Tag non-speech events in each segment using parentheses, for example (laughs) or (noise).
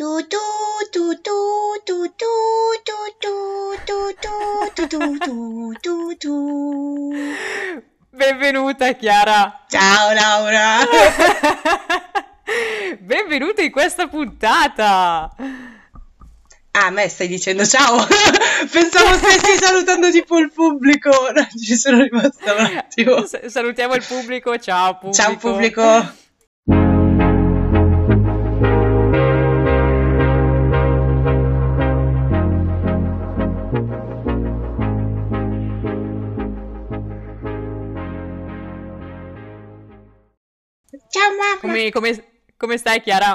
Tu tu tu tu tu tu tu tu tu tu tu tu tu tu Benvenuta Chiara. Ciao Laura. Benvenuta in questa puntata. Ah, a me stai dicendo ciao. Pensavo stessi salutando tipo il pubblico. No, ci sono rimasta un attimo. S- salutiamo il pubblico. Ciao pubblico. Ciao pubblico. Come, come- come stai Chiara?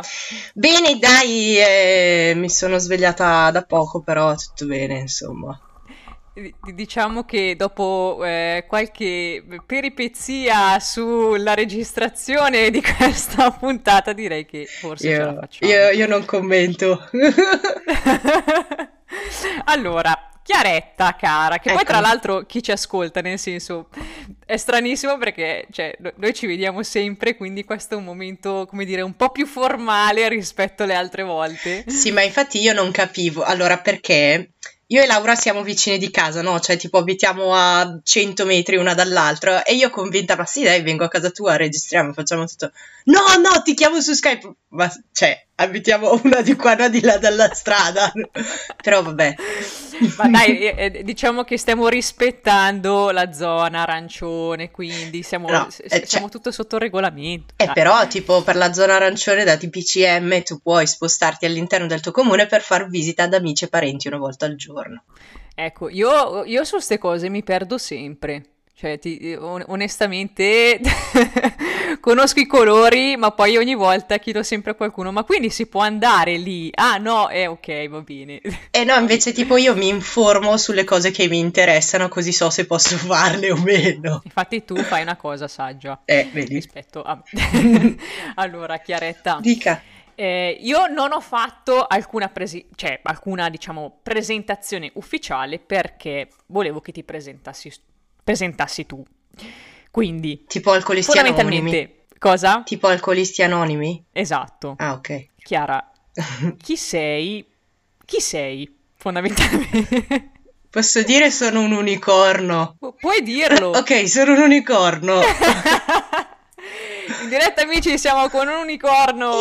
Bene, dai, eh, mi sono svegliata da poco, però tutto bene, insomma. Diciamo che dopo eh, qualche peripezia sulla registrazione di questa (laughs) puntata direi che forse ce la Io, facciamo. io- io non commento. (laughs) (laughs) Allora, Chiaretta, cara, che poi tra Eccomi. l'altro chi ci ascolta, nel senso, è stranissimo perché cioè, no- noi ci vediamo sempre, quindi questo è un momento, come dire, un po' più formale rispetto alle altre volte. Sì, ma infatti io non capivo. Allora, perché io e Laura siamo vicine di casa, no? Cioè, tipo, abitiamo a 100 metri una dall'altra e io convinta, ma sì, dai, vengo a casa tua, registriamo, facciamo tutto. No, no, ti chiamo su Skype. Ma, cioè, abitiamo una di qua, una di là dalla strada. (laughs) Però vabbè. Ma dai, eh, eh, diciamo che stiamo rispettando la zona arancione, quindi siamo, No, s- eh, cioè- siamo tutto sotto regolamento. E però, tipo, per la zona arancione da TPCM tu puoi spostarti all'interno del tuo comune per far visita ad amici e parenti una volta al giorno. Ecco, io, io su queste cose mi perdo sempre. Cioè, ti- on- onestamente (laughs) conosco i colori, ma poi ogni volta chiedo sempre a qualcuno: ma quindi si può andare lì? Ah, no, eh, ok, va bene. E no, invece tipo io mi informo sulle cose che mi interessano così so se posso (laughs) farle o meno. Infatti, tu fai una cosa saggia Eh, vedi. rispetto a me. (laughs) Allora, Chiaretta, Dica. eh, io non ho fatto alcuna, presi- cioè, alcuna, diciamo, presentazione ufficiale perché volevo che ti presentassi, presentassi tu. Quindi, Tipo alcolisti anonimi. fondamentalmente, cosa? Tipo alcolisti anonimi? Esatto. Ah, ok. Chiara, (laughs) chi sei? Chi sei, fondamentalmente? (laughs) Posso dire sono un unicorno. Pu- Puoi dirlo. (laughs) Ok, sono un unicorno. In diretta, amici, siamo con un unicorno.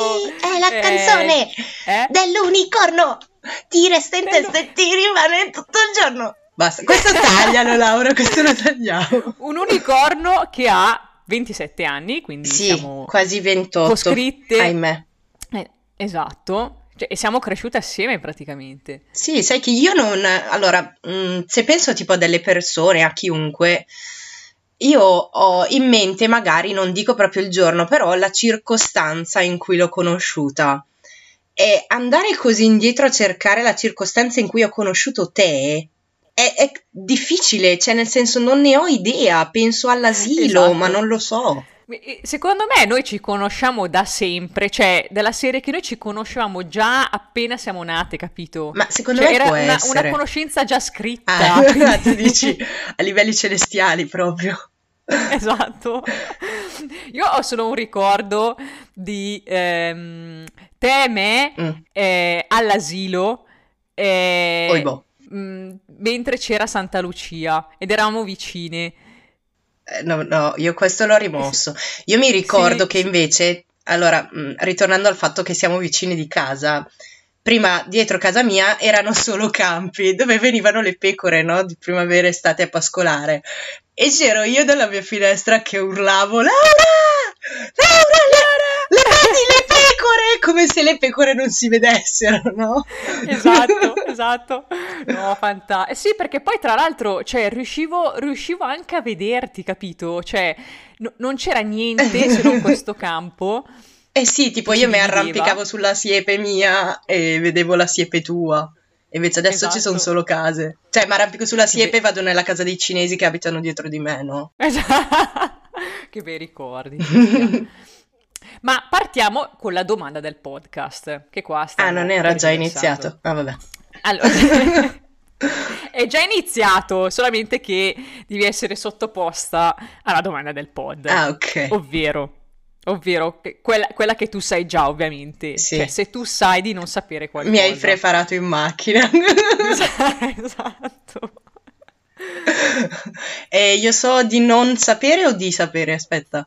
È la Eh, canzone eh? dell'unicorno. Tira e stente Dello- e ti rimane tutto il giorno. Basta, questo taglialo Laura, questo lo tagliamo. Un unicorno che ha 27 anni, quindi Sì, siamo quasi 28. coscritte. Ahimè. Eh, esatto. Cioè, e siamo cresciute assieme praticamente. Sì, sai che io non... Allora, mh, se penso tipo a delle persone, a chiunque, io ho in mente, magari non dico proprio il giorno, però la circostanza in cui l'ho conosciuta. E andare così indietro a cercare la circostanza in cui ho conosciuto te è, è difficile, cioè nel senso non ne ho idea, penso all'asilo, Esatto. ma non lo so. E- Secondo me noi ci conosciamo da sempre, cioè della serie che noi ci conoscevamo già appena siamo nate, capito? Ma secondo Cioè, me era una, una conoscenza già scritta. Ah, (laughs) quindi- tu dici a livelli celestiali proprio. (laughs) Esatto. Io ho solo un ricordo di ehm, te e me Mm. eh, all'asilo eh, Oibò. Mh, mentre c'era Santa Lucia ed eravamo vicine. Eh, No, no, io questo l'ho rimosso. Io mi ricordo Sì, che invece, allora, mh, ritornando al fatto che siamo vicini di casa, prima dietro casa mia erano (laughs) solo campi dove venivano le pecore, no? Di primavera, estate a pascolare. E c'ero io dalla mia finestra che urlavo: Laura! Laura! (laughs) Le, levati le pecore! Come se le pecore non si vedessero, no? Esatto, (laughs) esatto. No, fantastico. Sì, perché poi tra l'altro, cioè, riuscivo, riuscivo anche a vederti, capito? Cioè, no- non c'era niente se non (laughs) questo campo. Eh sì, tipo io mi arrampicavo sulla siepe mia e vedevo la siepe tua. Invece adesso ci sono Esatto. solo case. Cioè, mi arrampico sulla siepe e vado nella casa dei cinesi che abitano dietro di me, no? (laughs) Che bei ricordi. Ma partiamo con la domanda del podcast, che qua ah, stiamo non era già iniziato. Ah, vabbè. Allora, (laughs) è già iniziato, solamente che devi essere sottoposta alla domanda del pod. Ah, ok. Ovvero, Ovvero quella, quella, che tu sai già, ovviamente. Sì. Cioè, se tu sai di non sapere qualcosa. Mi hai preparato in macchina. (laughs) esatto. (laughs) e io so di non sapere o di sapere? Aspetta.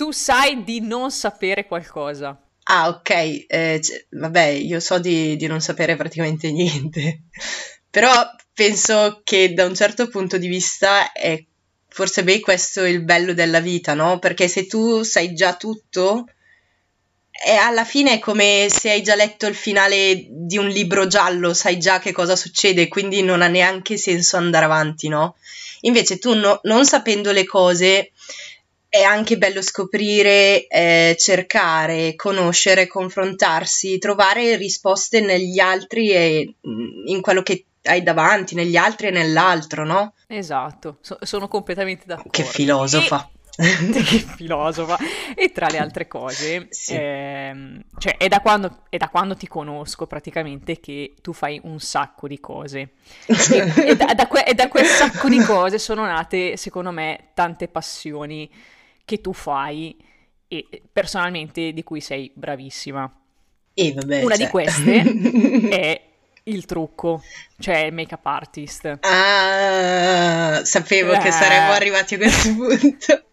Tu sai di non sapere qualcosa. Ah, ok. Eh, c- vabbè, io so di, di non sapere praticamente niente. (laughs) Però penso che da un certo punto di vista è forse beh, questo è il bello della vita, no? Perché se tu sai già tutto, e alla fine è come se hai già letto il finale di un libro giallo, sai già che cosa succede, quindi non ha neanche senso andare avanti, no? Invece tu no, non sapendo le cose è anche bello scoprire, eh, cercare, conoscere, confrontarsi, trovare risposte negli altri e mm, in quello che hai davanti, negli altri e nell'altro, no? Esatto, so- sono completamente d'accordo. Che filosofa. E... (laughs) che filosofa. E tra le altre cose, sì. ehm, cioè è da, quando, è da, quando, ti conosco praticamente che tu fai un sacco di cose. (laughs) e, e, da, da que- e da quel sacco di cose sono nate, secondo me, tante passioni che tu fai e personalmente di cui sei bravissima. E vabbè, Una cioè. di queste (laughs) è il trucco, cioè il make-up artist. Ah, sapevo eh. che saremmo arrivati a questo punto.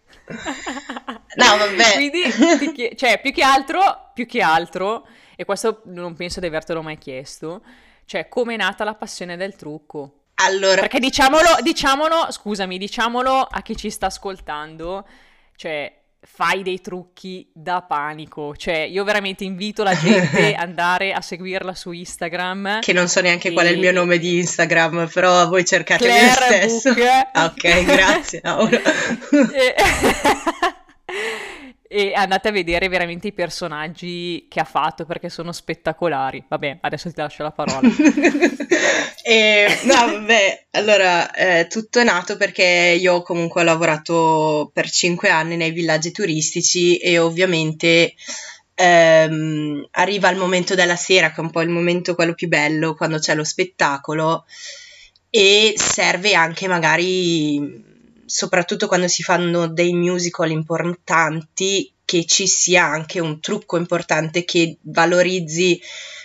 no, vabbè. Quindi, chie- cioè, più che altro, più che altro, e questo non penso di avertelo mai chiesto, cioè, come è nata la passione del trucco? Allora... Perché diciamolo, diciamolo, scusami, diciamolo a chi ci sta ascoltando, cioè, fai dei trucchi da panico. Cioè, io veramente invito la gente ad (laughs) andare a seguirla su Instagram. Che non so neanche e... qual è il mio nome di Instagram, però voi cercate Claire lo stesso. Book. ok, grazie. (laughs) e... e andate a vedere veramente i personaggi che ha fatto perché sono spettacolari. Vabbè, adesso ti lascio la parola. (laughs) e, no, vabbè, allora eh, tutto è nato perché io comunque ho lavorato per cinque anni nei villaggi turistici e ovviamente ehm, arriva il momento della sera, che è un po' il momento quello più bello, quando c'è lo spettacolo e serve anche magari soprattutto quando si fanno dei musical importanti, che ci sia anche un trucco importante che valorizzi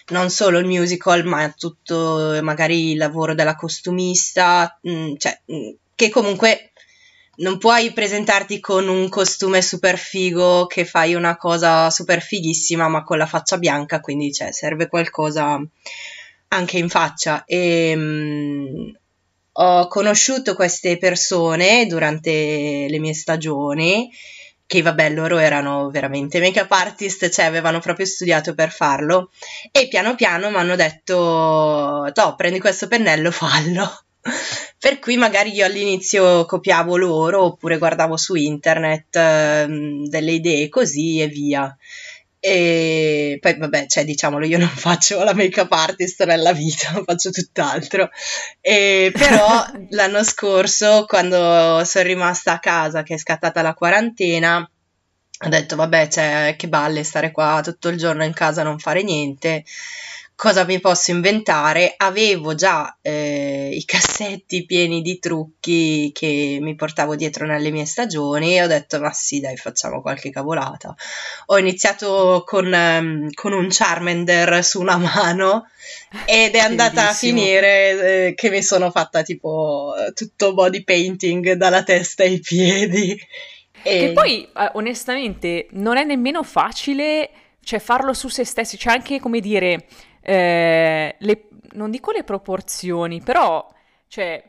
non solo il musical, ma tutto magari il lavoro della costumista, mh, mm, cioè, mh, mm, che comunque non puoi presentarti con un costume super figo che fai una cosa super fighissima, ma con la faccia bianca, quindi cioè, serve qualcosa anche in faccia. E, mh, mm, ho conosciuto queste persone durante le mie stagioni che vabbè loro erano veramente make-up artist, cioè avevano proprio studiato per farlo e piano piano mi hanno detto no, prendi questo pennello, (laughs) fallo. per cui magari io all'inizio copiavo loro oppure guardavo su internet eh, delle idee così e via. E poi, vabbè, cioè, diciamolo, io non faccio la make-up artist nella vita, (laughs) faccio tutt'altro. E, però (laughs) l'anno scorso, quando sono rimasta a casa, che è scattata la quarantena, ho detto, vabbè, cioè, che balle stare qua tutto il giorno in casa a non fare niente cosa mi posso inventare? Avevo già eh, i cassetti pieni di trucchi che mi portavo dietro nelle mie stagioni e ho detto ma sì dai facciamo qualche cavolata. Ho iniziato con, um, con un Charmander su una mano ed è (laughs) andata a finire eh, che mi sono fatta tipo tutto body painting dalla testa ai piedi. E... Che poi eh, onestamente non è nemmeno facile cioè, farlo su se stessi, c'è cioè anche come dire eh, le, non dico le proporzioni, però cioè,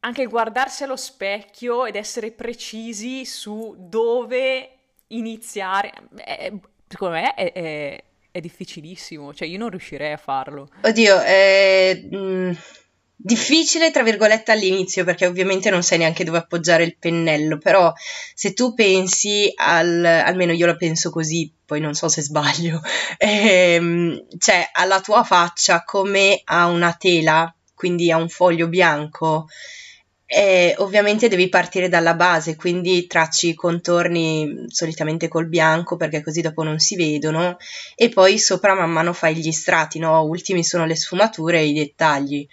anche guardarsi allo specchio ed essere precisi su dove iniziare, è, secondo me è, è, è, difficilissimo, cioè io non riuscirei a farlo. Oddio, è... Mh mm, difficile tra virgolette all'inizio perché ovviamente non sai neanche dove appoggiare il pennello, però se tu pensi al, almeno io la penso così, poi non so se sbaglio, (laughs) ehm, cioè alla tua faccia come a una tela, quindi a un foglio bianco, eh, ovviamente devi partire dalla base, quindi tracci i contorni solitamente col bianco perché così dopo non si vedono e poi sopra man mano fai gli strati, no? Ultimi sono le sfumature e i dettagli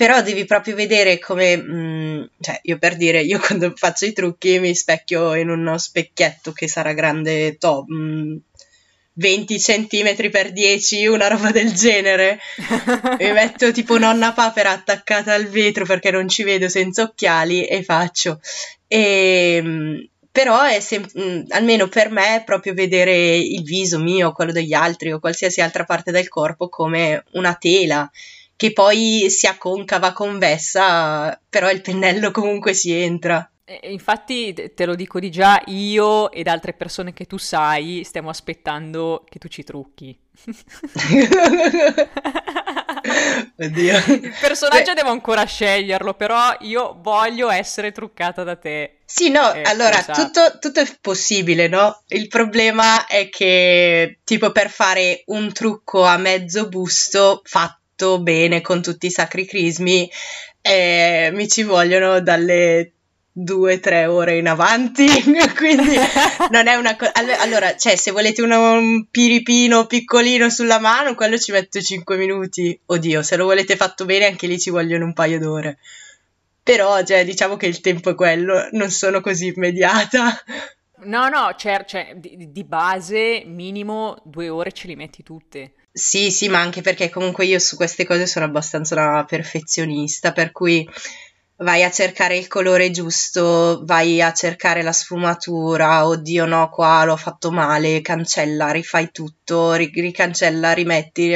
però devi proprio vedere come, mh, mm, cioè io per dire, io (laughs) quando faccio i trucchi mi specchio in uno specchietto che sarà grande to, mh, mm, 20 cm per 10, una roba del genere. mi (laughs) metto tipo nonna papera attaccata al vetro perché non ci vedo senza occhiali e faccio. E, mm, però è sem- almeno per me proprio vedere il viso mio, quello degli altri o qualsiasi altra parte del corpo come una tela che poi sia concava, convessa, però il pennello comunque si entra. Infatti te lo dico di già, io ed altre persone che tu sai stiamo aspettando che tu ci trucchi. (laughs) Oddio. Il personaggio Beh. devo ancora sceglierlo, però io voglio essere truccata da te. Sì, no, eh, allora tutto, tutto, è possibile, no? Il problema è che, tipo, per fare un trucco a mezzo busto fatto fatto bene con tutti i sacri crismi, eh, mi ci vogliono dalle due o tre ore in avanti, (laughs) quindi non è una cosa... Allora, cioè, se volete uno, un piripino piccolino sulla mano, quello ci metto cinque minuti. Oddio, se lo volete fatto bene, anche lì ci vogliono un paio d'ore. Però, cioè, diciamo che il tempo è quello, non sono così immediata. No, no, certo, cioè, di, di base minimo due ore ce li metti tutte. Sì, sì, ma anche perché comunque io su queste cose sono abbastanza una perfezionista, per cui vai a cercare il colore giusto, vai a cercare la sfumatura, oddio no, qua l'ho fatto male, cancella, rifai tutto, ricancella, rimetti,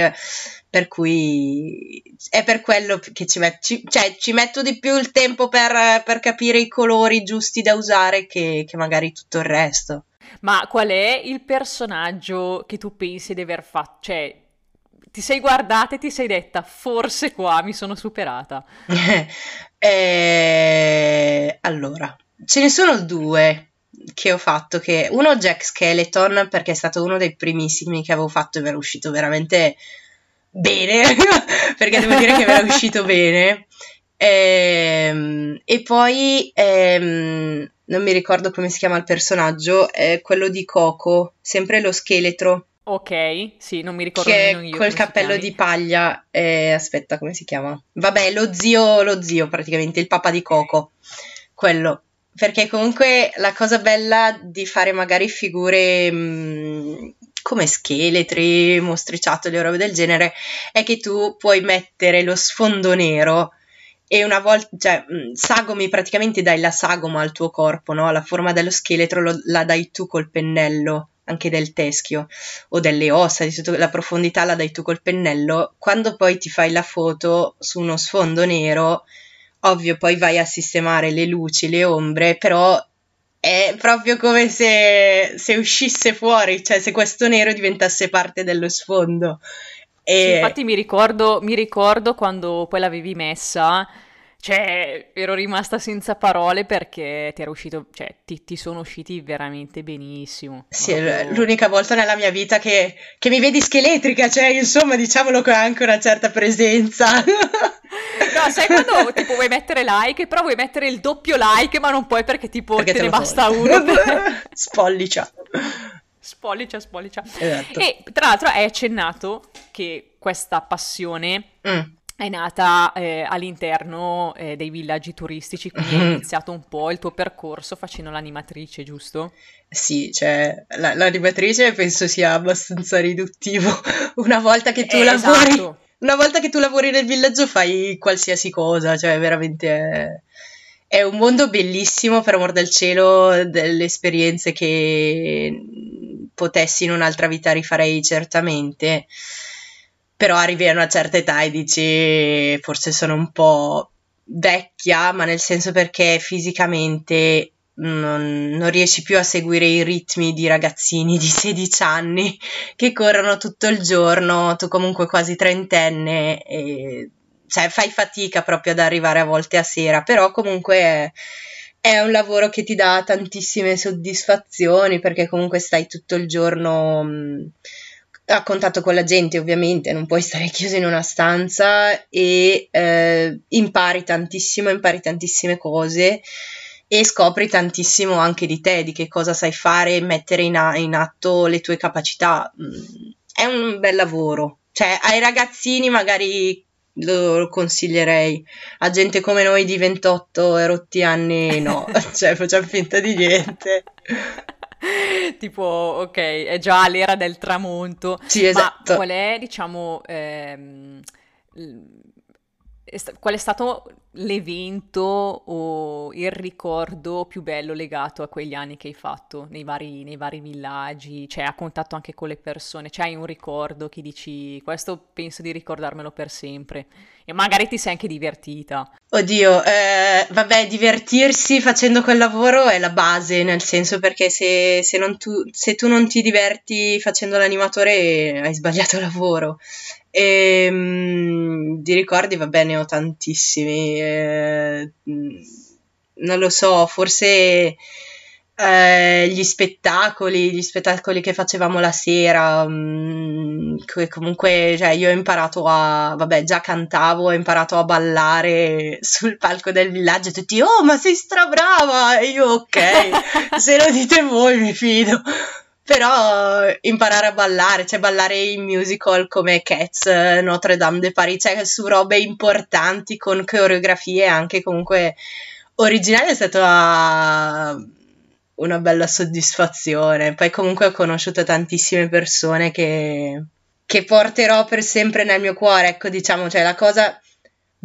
per cui è per quello che ci metto, ci, cioè ci metto di più il tempo per, per capire i colori giusti da usare che, che magari tutto il resto. Ma qual è il personaggio che tu pensi di aver fatto? Cioè, ti sei guardata e ti sei detta, forse qua mi sono superata. (laughs) eh, allora, ce ne sono due che ho fatto, che uno Jack Skeleton, perché è stato uno dei primissimi che avevo fatto e mi era uscito veramente bene, (laughs) perché devo dire che mi era uscito (laughs) bene. Ehm, e poi ehm, non mi ricordo come si chiama il personaggio, è quello di Coco, sempre lo scheletro. Ok, sì, non mi ricordo che io. Col cappello di paglia, eh, aspetta, come si chiama? Vabbè, lo zio, lo zio praticamente, il papà di Coco, quello. Perché comunque la cosa bella di fare magari figure mh, mm, come scheletri, mostriciattoli o robe del genere, è che tu puoi mettere lo sfondo nero e una volta, cioè, mm, sagomi praticamente dai la sagoma al tuo corpo, no? La forma dello scheletro lo, la dai tu col pennello anche del teschio o delle ossa, di tutta la profondità la dai tu col pennello, quando poi ti fai la foto su uno sfondo nero, ovvio poi vai a sistemare le luci, le ombre, però è proprio come se, se uscisse fuori, cioè se questo nero diventasse parte dello sfondo. E... Sì, infatti mi ricordo, mi ricordo quando poi l'avevi messa cioè, ero rimasta senza parole perché ti, era uscito, cioè, ti, ti sono usciti veramente benissimo. Sì, è l'unica volta nella mia vita che, che, mi vedi scheletrica, cioè, insomma, diciamolo che ho anche una certa presenza. (laughs) No, sai quando tipo vuoi mettere like, però vuoi mettere il doppio like, ma non puoi perché tipo perché te, te ne basta togli. uno. (laughs) (laughs) Spollicia. Spollicia, spollicia. Esatto. E tra l'altro hai accennato che questa passione... Mm è nata eh, all'interno eh, dei villaggi turistici, quindi hai iniziato un po' il tuo percorso facendo l'animatrice, giusto? Sì, cioè la, l'animatrice penso sia abbastanza riduttivo. (laughs) Una volta che tu eh, lavori, esatto. una volta che tu lavori nel villaggio fai qualsiasi cosa, cioè veramente è, è un mondo bellissimo, per amor del cielo, delle esperienze che potessi in un'altra vita rifarei certamente però arrivi a una certa età e dici forse sono un po' vecchia, ma nel senso perché fisicamente non, non, riesci più a seguire i ritmi di ragazzini di 16 anni che corrono tutto il giorno, tu comunque quasi trentenne, e, cioè fai fatica proprio ad arrivare a volte a sera, però comunque è, è un lavoro che ti dà tantissime soddisfazioni perché comunque stai tutto il giorno... Mh, a contatto con la gente ovviamente, non puoi stare chiuso in una stanza e eh, impari tantissimo, impari tantissime cose e scopri tantissimo anche di te, di che cosa sai fare, mettere in, a- in atto le tue capacità. Mm, è un bel lavoro. Cioè, ai ragazzini magari lo, lo consiglierei. A gente come noi di 28 e rotti anni no, (laughs) cioè facciamo finta di niente. (laughs) tipo, ok, è già l'era del tramonto. Sì, esatto. Ma qual è, diciamo, ehm, qual è stato l'evento o il ricordo più bello legato a quegli anni che hai fatto nei vari, nei vari villaggi, cioè a contatto anche con le persone, cioè hai un ricordo che dici questo penso di ricordarmelo per sempre e magari ti sei anche divertita. Oddio, eh, vabbè, divertirsi facendo quel lavoro è la base, nel senso perché se, se, tu, se tu non ti diverti facendo l'animatore hai sbagliato lavoro. E, mh, di ricordi, va bene, ho tantissimi. Eh, non lo so, forse eh, gli spettacoli, gli spettacoli che facevamo la sera. Mh, comunque, cioè, io ho imparato a. Vabbè, già cantavo, ho imparato a ballare sul palco del villaggio. Tutti, oh, ma sei strabrava! E io, ok, (laughs) se lo dite voi, mi fido però imparare a ballare, cioè ballare in musical come Cats, Notre Dame de Paris, cioè su robe importanti con coreografie anche comunque originali è stata una bella soddisfazione. Poi comunque ho conosciuto tantissime persone che, che porterò per sempre nel mio cuore, ecco diciamo, cioè la cosa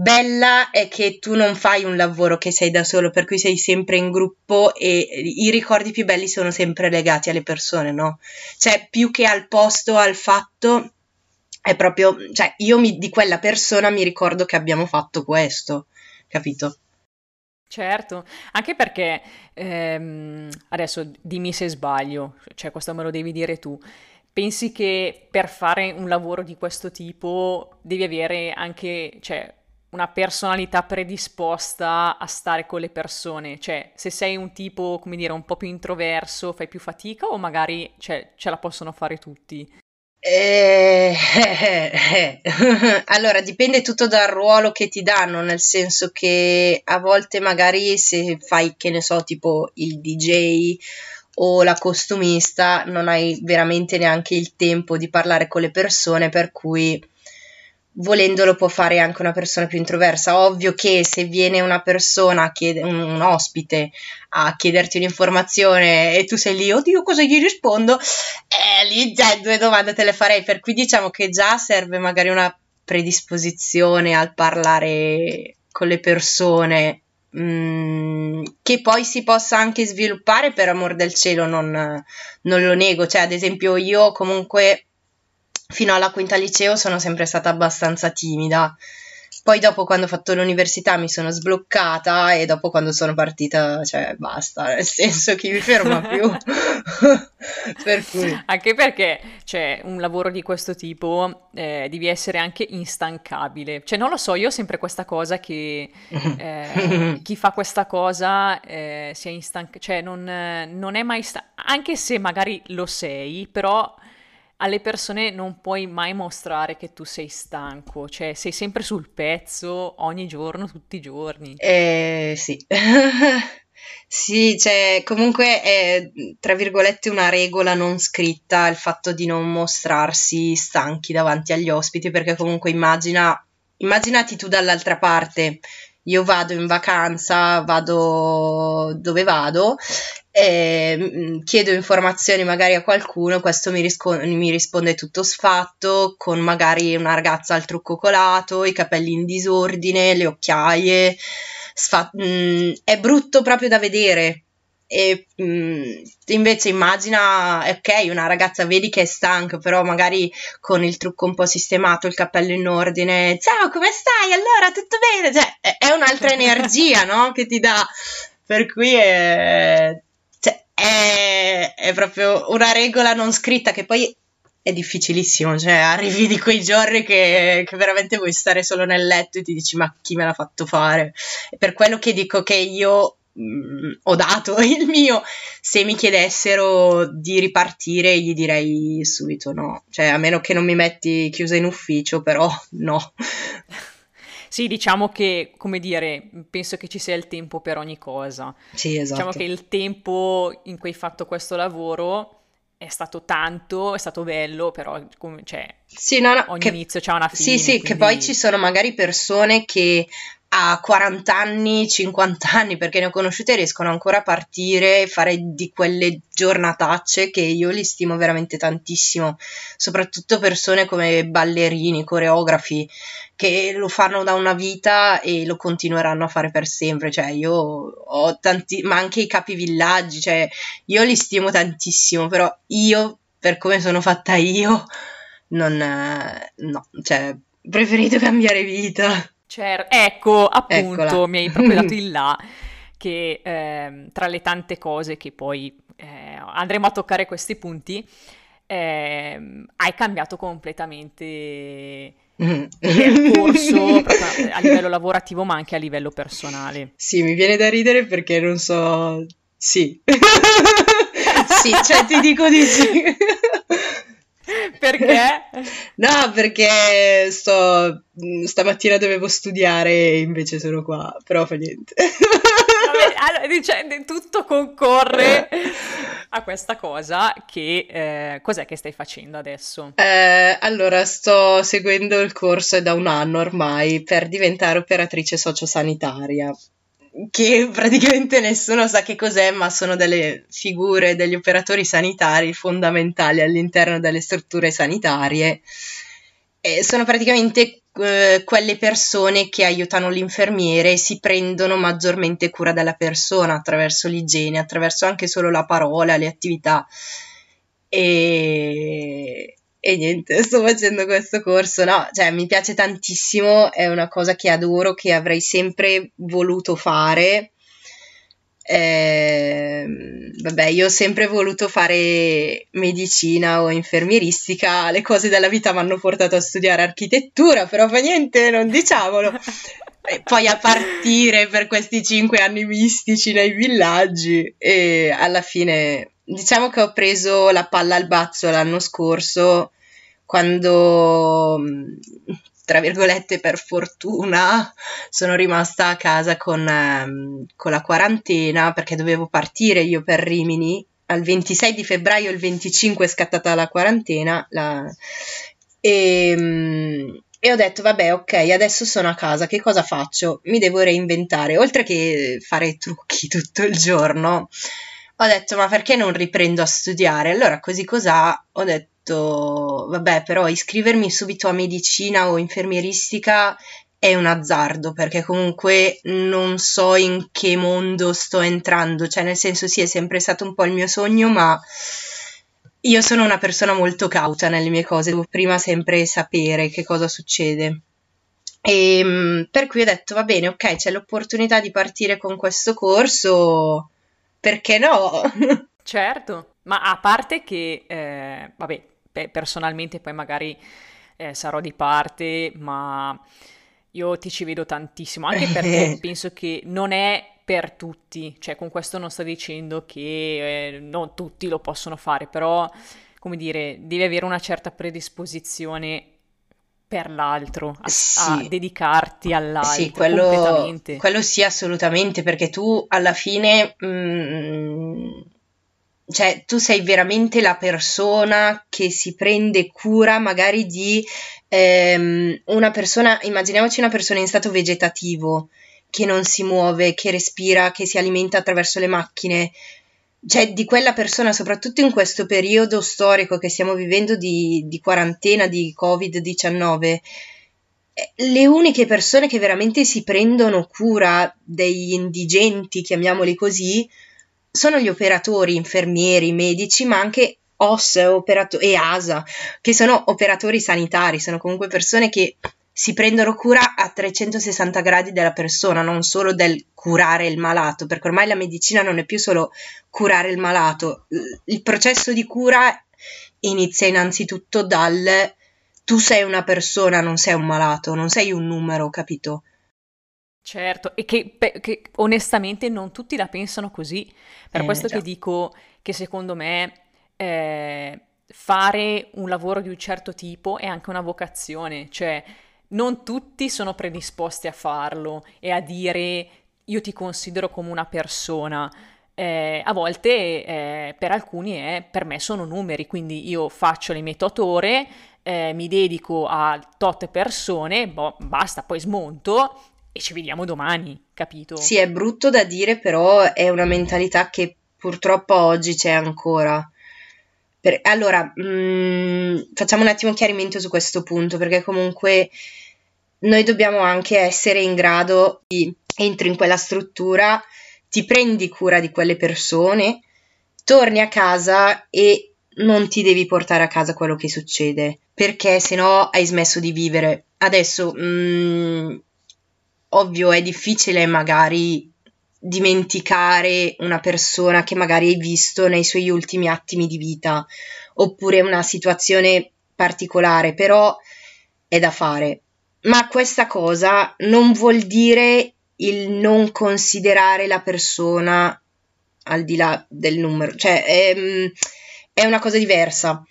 bella è che tu non fai un lavoro che sei da solo, per cui sei sempre in gruppo e i ricordi più belli sono sempre legati alle persone, no? Cioè, più che al posto, al fatto, è proprio, cioè, io mi, di quella persona mi ricordo che abbiamo fatto questo, capito? Certo, anche perché ehm, adesso dimmi se sbaglio, cioè questo me lo devi dire tu. Pensi che per fare un lavoro di questo tipo devi avere anche, cioè, una personalità predisposta a stare con le persone? Cioè, se sei un tipo, come dire, un po' più introverso, fai più fatica o magari cioè, ce la possono fare tutti? Eh, (laughs) allora, dipende tutto dal ruolo che ti danno, nel senso che a volte magari se fai, che ne so, tipo il DJ o la costumista, non hai veramente neanche il tempo di parlare con le persone, per cui volendolo può fare anche una persona più introversa. Ovvio che se viene una persona, chiede, un, un, ospite, a chiederti un'informazione e tu sei lì, oddio, cosa gli rispondo? Eh, lì già due domande te le farei, per cui diciamo che già serve magari una predisposizione al parlare con le persone. Mm, che poi si possa anche sviluppare per amor del cielo non, non lo nego cioè ad esempio io comunque fino alla quinta liceo sono sempre stata abbastanza timida. Poi dopo quando ho fatto l'università mi sono sbloccata e dopo quando sono partita, cioè basta, nel senso chi mi ferma più. (laughs) per cui. Anche perché cioè, un lavoro di questo tipo eh, devi essere anche instancabile. Cioè non lo so, io ho sempre questa cosa che eh, (laughs) chi fa questa cosa eh, sia instancabile, cioè non, non, è mai sta- anche se magari lo sei, però alle persone non puoi mai mostrare che tu sei stanco, cioè sei sempre sul pezzo ogni giorno, tutti i giorni. Eh, sì. (laughs) sì, cioè comunque è tra virgolette una regola non scritta il fatto di non mostrarsi stanchi davanti agli ospiti perché comunque immagina, immaginati tu dall'altra parte io vado in vacanza, vado dove vado, eh, chiedo informazioni magari a qualcuno, questo mi, risco- mi, risponde tutto sfatto, con magari una ragazza al trucco colato, i capelli in disordine, le occhiaie, sfa- mh, mm, è brutto proprio da vedere. E mh, mm, invece immagina, ok, una ragazza vedi che è stanca, però magari con il trucco un po' sistemato, il cappello in ordine, ciao, come stai? Allora, tutto bene? Cioè, è, è un'altra (laughs) energia, no? Che ti dà. Per cui è, è, è proprio una regola non scritta che poi è difficilissimo, cioè arrivi di quei giorni che, che, veramente vuoi stare solo nel letto e ti dici ma chi me l'ha fatto fare? Per quello che dico che io Mm, ho dato (laughs) il mio, se mi chiedessero di ripartire gli direi subito no, cioè a meno che non mi metti chiusa in ufficio, però no. (laughs) Sì, diciamo che, come dire, penso che ci sia il tempo per ogni cosa. Sì, esatto. Diciamo che il tempo in cui hai fatto questo lavoro è stato tanto, è stato bello, però cioè, sì, no, no, ogni che, inizio c'ha una fine. Sì, sì, quindi... che poi ci sono magari persone che a 40 anni, 50 anni, perché ne ho conosciute, riescono ancora a partire e fare di quelle giornatacce che io li stimo veramente tantissimo, soprattutto persone come ballerini, coreografi, che lo fanno da una vita e lo continueranno a fare per sempre, cioè io ho tanti, ma anche i capi villaggi, cioè io li stimo tantissimo, però io, per come sono fatta io, non, no, cioè, preferito cambiare vita. Certo, ecco, appunto, Eccola. mi hai proprio dato (laughs) il là che eh, tra le tante cose che poi eh, andremo a toccare questi punti, eh, hai cambiato completamente il percorso (laughs) a livello lavorativo ma anche a livello personale. Sì, mi viene da ridere perché non so... Sì. (laughs) sì, cioè ti dico di sì. (laughs) Perché? No, perché sto stamattina dovevo studiare e invece sono qua, però fa niente. Allora, dice, tutto concorre (laughs) a questa cosa che eh, cos'è che stai facendo adesso? Eh, allora, sto seguendo il corso da un anno ormai per diventare operatrice sociosanitaria che (laughs) praticamente nessuno sa che cos'è, ma sono delle figure degli operatori sanitari fondamentali all'interno delle strutture sanitarie. E sono praticamente eh, quelle persone che aiutano l'infermiere e si prendono maggiormente cura della persona attraverso l'igiene, attraverso anche solo la parola, le attività. E, e niente, sto facendo questo corso, no, cioè mi piace tantissimo, è una cosa che adoro, che avrei sempre voluto fare. Eh, vabbè, io ho sempre voluto fare medicina o infermieristica, le cose della vita mi hanno portato a studiare architettura, però fa niente, non diciamolo. (laughs) E poi a partire per questi cinque anni mistici nei villaggi e alla fine diciamo che ho preso la palla al bazzo l'anno scorso quando tra virgolette per fortuna sono rimasta a casa con, ehm, con la quarantena perché dovevo partire io per Rimini. Al 26 di febbraio il 25 è scattata la quarantena la... E, ehm, e ho detto vabbè ok adesso sono a casa che cosa faccio? Mi devo reinventare oltre che fare trucchi tutto il giorno. Ho detto ma perché non riprendo a studiare? Allora così cos'ha ho detto vabbè però iscrivermi subito a medicina o infermieristica è un azzardo perché comunque non so in che mondo sto entrando, cioè nel senso sì è sempre stato un po' il mio sogno ma io sono una persona molto cauta nelle mie cose, devo prima sempre sapere che cosa succede. E ehm, per cui ho detto va bene, ok, c'è l'opportunità di partire con questo corso perché no? (laughs) certo, ma a parte che, eh, vabbè, personalmente poi magari eh, sarò di parte, ma io ti ci vedo tantissimo, anche perché (laughs) penso che non è per tutti, cioè con questo non sto dicendo che eh, non tutti lo possono fare, però come dire, devi avere una certa predisposizione per l'altro, a, sì. a dedicarti all'altro sì, quello, quello sì assolutamente, perché tu alla fine, mh, mm, cioè tu sei veramente la persona che si prende cura magari di ehm, una persona, immaginiamoci una persona in stato vegetativo, che non si muove, che respira, che si alimenta attraverso le macchine, cioè di quella persona, soprattutto in questo periodo storico che stiamo vivendo di, di quarantena, di Covid-19, eh, le uniche persone che veramente si prendono cura degli indigenti, chiamiamoli così, sono gli operatori, infermieri, medici, ma anche OS operato- e ASA, che sono operatori sanitari, sono comunque persone che si prendono cura a 360 gradi della persona, non solo del curare il malato, perché ormai la medicina non è più solo curare il malato, il processo di cura inizia innanzitutto dal tu sei una persona, non sei un malato, non sei un numero, capito? Certo, e che, che onestamente non tutti la pensano così, per eh, questo già. che dico che secondo me eh, fare un lavoro di un certo tipo è anche una vocazione, cioè non tutti sono predisposti a farlo e a dire io ti considero come una persona. eh, a volte eh, per alcuni è, per me sono numeri, quindi io faccio le mie tot ore, eh, mi dedico a tot persone, boh, basta, poi smonto e ci vediamo domani, capito? Sì, è brutto da dire, però è una mentalità che purtroppo oggi c'è ancora. Per, allora, mh, mm, facciamo un attimo chiarimento su questo punto, perché comunque noi dobbiamo anche essere in grado di entri in quella struttura ti prendi cura di quelle persone, torni a casa e non ti devi portare a casa quello che succede, perché se no hai smesso di vivere. Adesso, mh, mm, ovvio, è difficile magari dimenticare una persona che magari hai visto nei suoi ultimi attimi di vita, oppure una situazione particolare, però è da fare. Ma questa cosa non vuol dire il non considerare la persona al di là del numero, cioè è, mm, è una cosa diversa.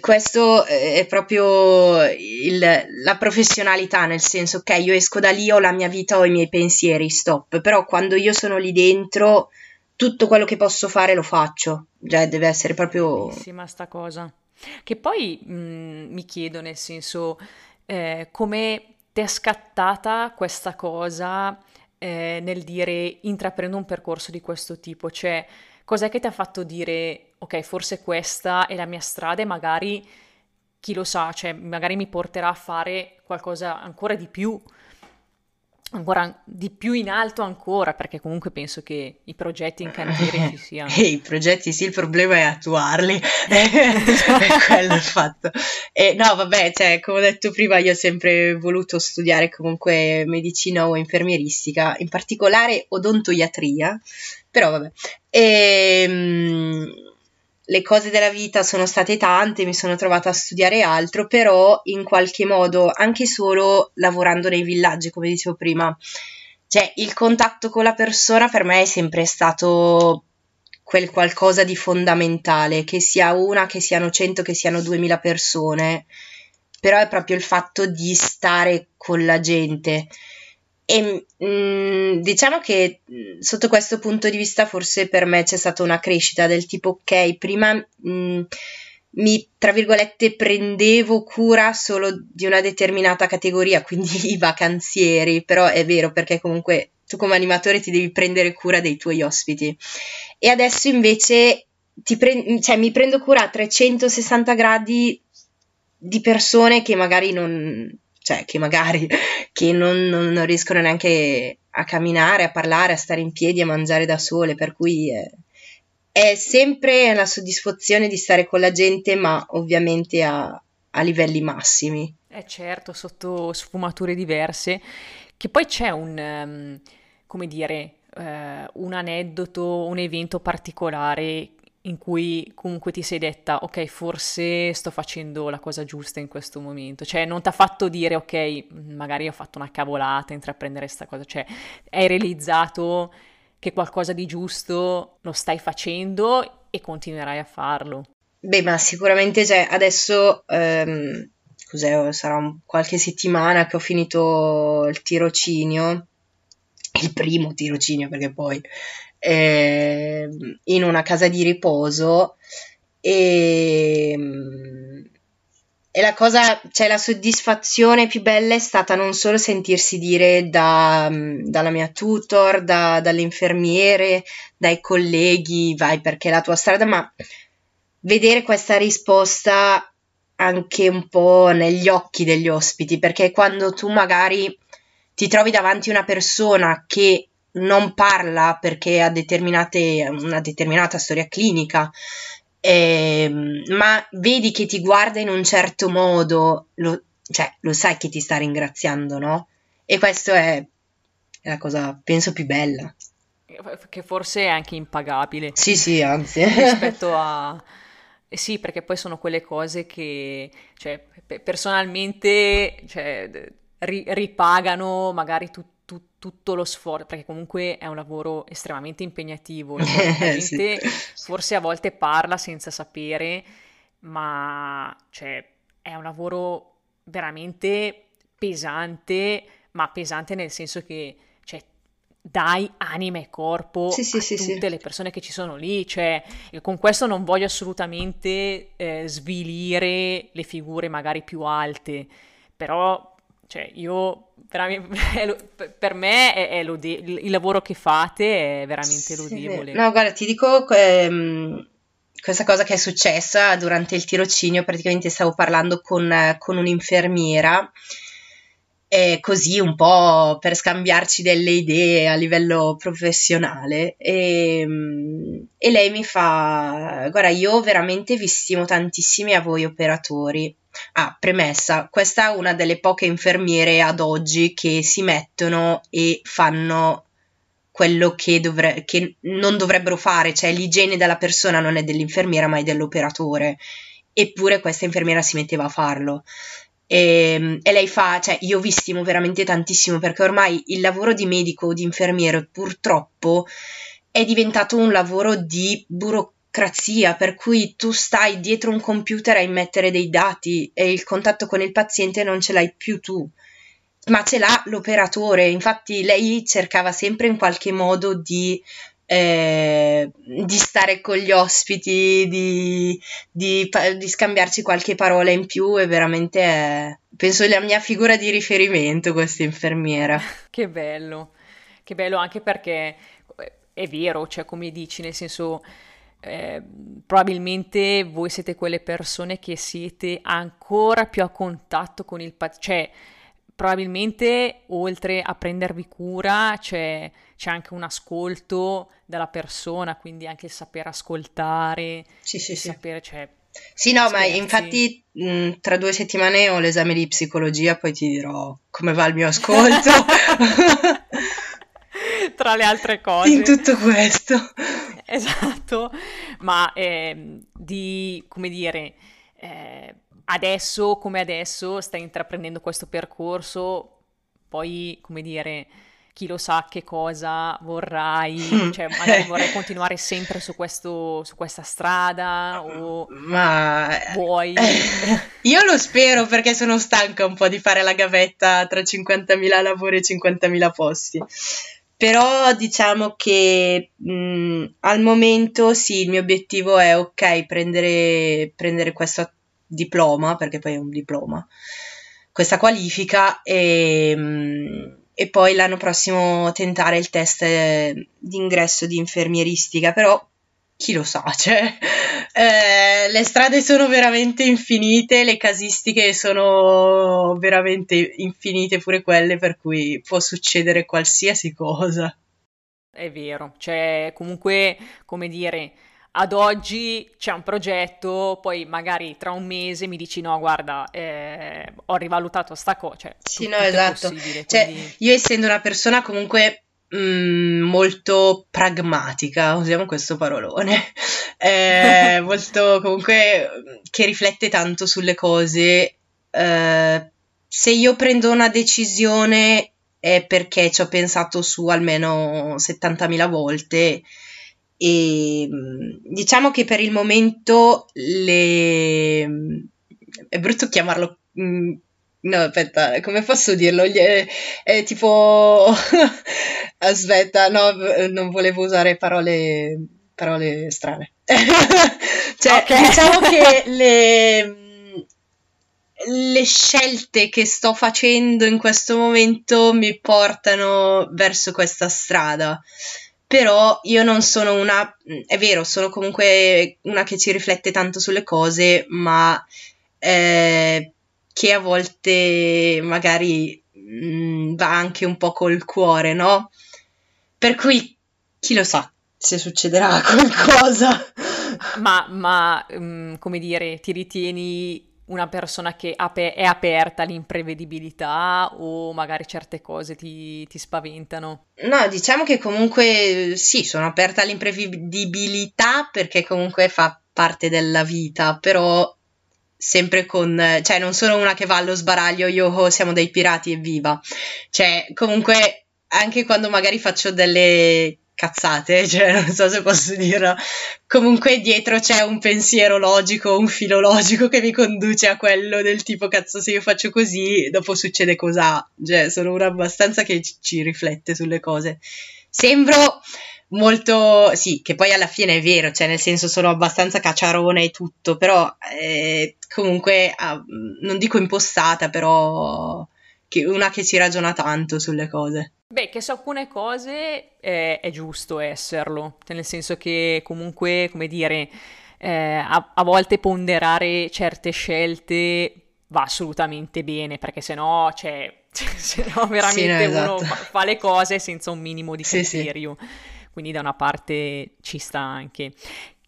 Questo è proprio il, la professionalità, nel senso, ok, io esco da lì, ho la mia vita, ho i miei pensieri, stop, però quando io sono lì dentro, tutto quello che posso fare lo faccio, cioè deve essere proprio... Bellissima sta cosa. Che poi mh, mm, mi chiedo, nel senso, eh, come ti è scattata questa cosa eh, nel dire intraprendo un percorso di questo tipo? Cioè, cos'è che ti ha fatto dire, ok, forse questa è la mia strada e magari, chi lo sa, cioè, magari mi porterà a fare qualcosa ancora di più ancora di più in alto ancora, perché comunque penso che i progetti in cantiere ci (laughs) siano. E i progetti sì, il problema è attuarli, (laughs) (laughs) è quello il fatto. E, no, vabbè, cioè, come ho detto prima, io ho sempre voluto studiare comunque medicina o infermieristica, in particolare odontoiatria, però vabbè. E, ehm, le cose della vita sono state tante, mi sono trovata a studiare altro, però in qualche modo, anche solo lavorando nei villaggi, come dicevo prima, cioè il contatto con la persona per me è sempre stato quel qualcosa di fondamentale, che sia una, che siano cento, che siano duemila persone, però è proprio il fatto di stare con la gente. E mm, diciamo che mm, sotto questo punto di vista forse per me c'è stata una crescita del tipo ok, prima mm, mi tra virgolette prendevo cura solo di una determinata categoria, quindi (laughs) i vacanzieri, però è vero perché comunque tu come animatore ti devi prendere cura dei tuoi ospiti. E adesso invece pre- cioè, mi prendo cura a 360 gradi di persone che magari non, cioè che magari che non, non, non, riescono neanche a camminare, a parlare, a stare in piedi, a mangiare da sole, per cui è, è sempre la soddisfazione di stare con la gente, ma ovviamente a, a livelli massimi. Eh certo, sotto sfumature diverse, che poi c'è un, um, come dire, uh, un aneddoto, un evento particolare in cui comunque ti sei detta, ok, forse sto facendo la cosa giusta in questo momento, cioè non ti ha fatto dire, ok, magari ho fatto una cavolata intraprendere questa cosa, cioè hai realizzato che qualcosa di giusto lo stai facendo e continuerai a farlo. Beh, ma sicuramente cioè, adesso, ehm, cos'è, sarà un, qualche settimana che ho finito il tirocinio, il primo tirocinio perché poi eh, in una casa di riposo e, e la cosa, cioè la soddisfazione più bella è stata non solo sentirsi dire da, dalla mia tutor, da, dalle infermiere, dai colleghi, vai perché è la tua strada, ma vedere questa risposta anche un po' negli occhi degli ospiti, perché quando tu magari ti trovi davanti una persona che non parla perché ha una determinata storia clinica, eh, ma vedi che ti guarda in un certo modo, lo, cioè lo sai che ti sta ringraziando, no? E questo è, è la cosa, penso, più bella. Che forse è anche impagabile. Sì, sì, anzi. rispetto (laughs) a... Eh sì, perché poi sono quelle cose che, cioè, personalmente, cioè, ri- ripagano magari tutti tutto lo sforzo, perché comunque è un lavoro estremamente impegnativo. (laughs) La gente sì. forse a volte parla senza sapere, ma cioè, è un lavoro veramente pesante, ma pesante nel senso che cioè, dai anima e corpo sì, sì, a sì, tutte le persone che ci sono lì, cioè con questo non voglio assolutamente eh, svilire le figure magari più alte, però cioè io (laughs) per me è, è lode- il lavoro che fate è veramente lodevole. No, guarda, ti dico ehm, questa cosa che è successa durante il tirocinio, praticamente stavo parlando con, con un'infermiera eh, così un po' per scambiarci delle idee a livello professionale e, ehm, e lei mi fa guarda io veramente vi stimo tantissimi a voi operatori ah premessa questa è una delle poche infermiere ad oggi che si mettono e fanno quello che, dovre- che non dovrebbero fare, cioè l'igiene della persona non è dell'infermiera ma è dell'operatore, eppure questa infermiera si metteva a farlo. E, ehm, e, lei fa, cioè io vi stimo veramente tantissimo perché ormai il lavoro di medico o di infermiere purtroppo è diventato un lavoro di burocrazia per cui tu stai dietro un computer a immettere dei dati e il contatto con il paziente non ce l'hai più tu ma ce l'ha l'operatore infatti lei cercava sempre in qualche modo di eh, di stare con gli ospiti, di, di, di, scambiarci qualche parola in più e veramente è, penso, la mia figura di riferimento questa infermiera. (laughs) Che bello, che bello anche perché è vero, cioè come dici, nel senso... Eh, probabilmente voi siete quelle persone che siete ancora più a contatto con il paziente, cioè probabilmente oltre a prendervi cura c'è, c'è, anche un ascolto dalla persona, quindi anche il saper ascoltare, sì, sì, sì. sapere, cioè, sì, no, scherzi. ma infatti mh, tra due settimane ho l'esame di psicologia, poi ti dirò come va il mio ascolto. (laughs) tra le altre cose. In tutto questo. (laughs) Esatto, ma eh, di, come dire... Eh, adesso come adesso stai intraprendendo questo percorso, poi come dire, chi lo sa che cosa vorrai, (laughs) cioè magari vorrai continuare sempre su, questo, su questa strada o Ma... vuoi... Io lo spero perché sono stanca un po' di fare la gavetta tra 50.000 lavori e 50.000 posti. Però diciamo che mh, al momento sì, il mio obiettivo è ok, prendere, prendere questo diploma, perché poi è un diploma, questa qualifica e, e poi l'anno prossimo tentare il test d'ingresso di infermieristica, però chi lo sa, (laughs) cioè, eh, le strade sono veramente infinite, le casistiche sono veramente infinite pure quelle, per cui può succedere qualsiasi cosa. È vero, cioè comunque, come dire, ad oggi c'è un progetto, poi magari tra un mese mi dici no, guarda, eh, ho rivalutato sta cosa. Cioè, sì, no, esatto. Cioè, quindi... io essendo una persona comunque mh, mm, molto pragmatica, usiamo questo parolone, (laughs) eh, (laughs) molto comunque che riflette tanto sulle cose, eh, se io prendo una decisione è perché ci ho pensato su almeno 70.000 volte e diciamo che per il momento le... è brutto chiamarlo... No, aspetta, come posso dirlo? È, è tipo... (laughs) aspetta, no, non volevo usare parole, parole strane. (laughs) cioè, okay. diciamo che (laughs) le le scelte che sto facendo in questo momento mi portano verso questa strada però io non sono una, è vero, sono comunque una che ci riflette tanto sulle cose, ma eh, che a volte magari mh, mm, va anche un po' col cuore, no? Per cui chi lo sa se succederà (laughs) qualcosa. Ma, ma mh, mm, come dire, ti ritieni una persona che è aperta all'imprevedibilità o magari certe cose ti, ti, spaventano? No, diciamo che comunque sì, sono aperta all'imprevedibilità perché comunque fa parte della vita, però sempre con, cioè non sono una che va allo sbaraglio, io oh, siamo dei pirati e viva, cioè comunque anche quando magari faccio delle cazzate, (laughs) cioè non so se posso dirlo. Comunque dietro c'è un pensiero logico, un filo logico che mi conduce a quello del tipo cazzo se io faccio così, dopo succede cos'ha. Cioè sono una abbastanza che ci riflette sulle cose. sembro molto, sì, che poi alla fine è vero, cioè nel senso sono abbastanza cacciarone e tutto, però eh, comunque ah, non dico impostata, però che una che ci ragiona tanto sulle cose. Beh, che su alcune cose eh, è giusto esserlo, nel senso che comunque, come dire, eh, a, a, volte ponderare certe scelte va assolutamente bene, perché sennò, cioè, (laughs) se no veramente sì, no, esatto. uno fa, fa, le cose senza un minimo di criterio. Sì, sì. Quindi da una parte ci sta anche.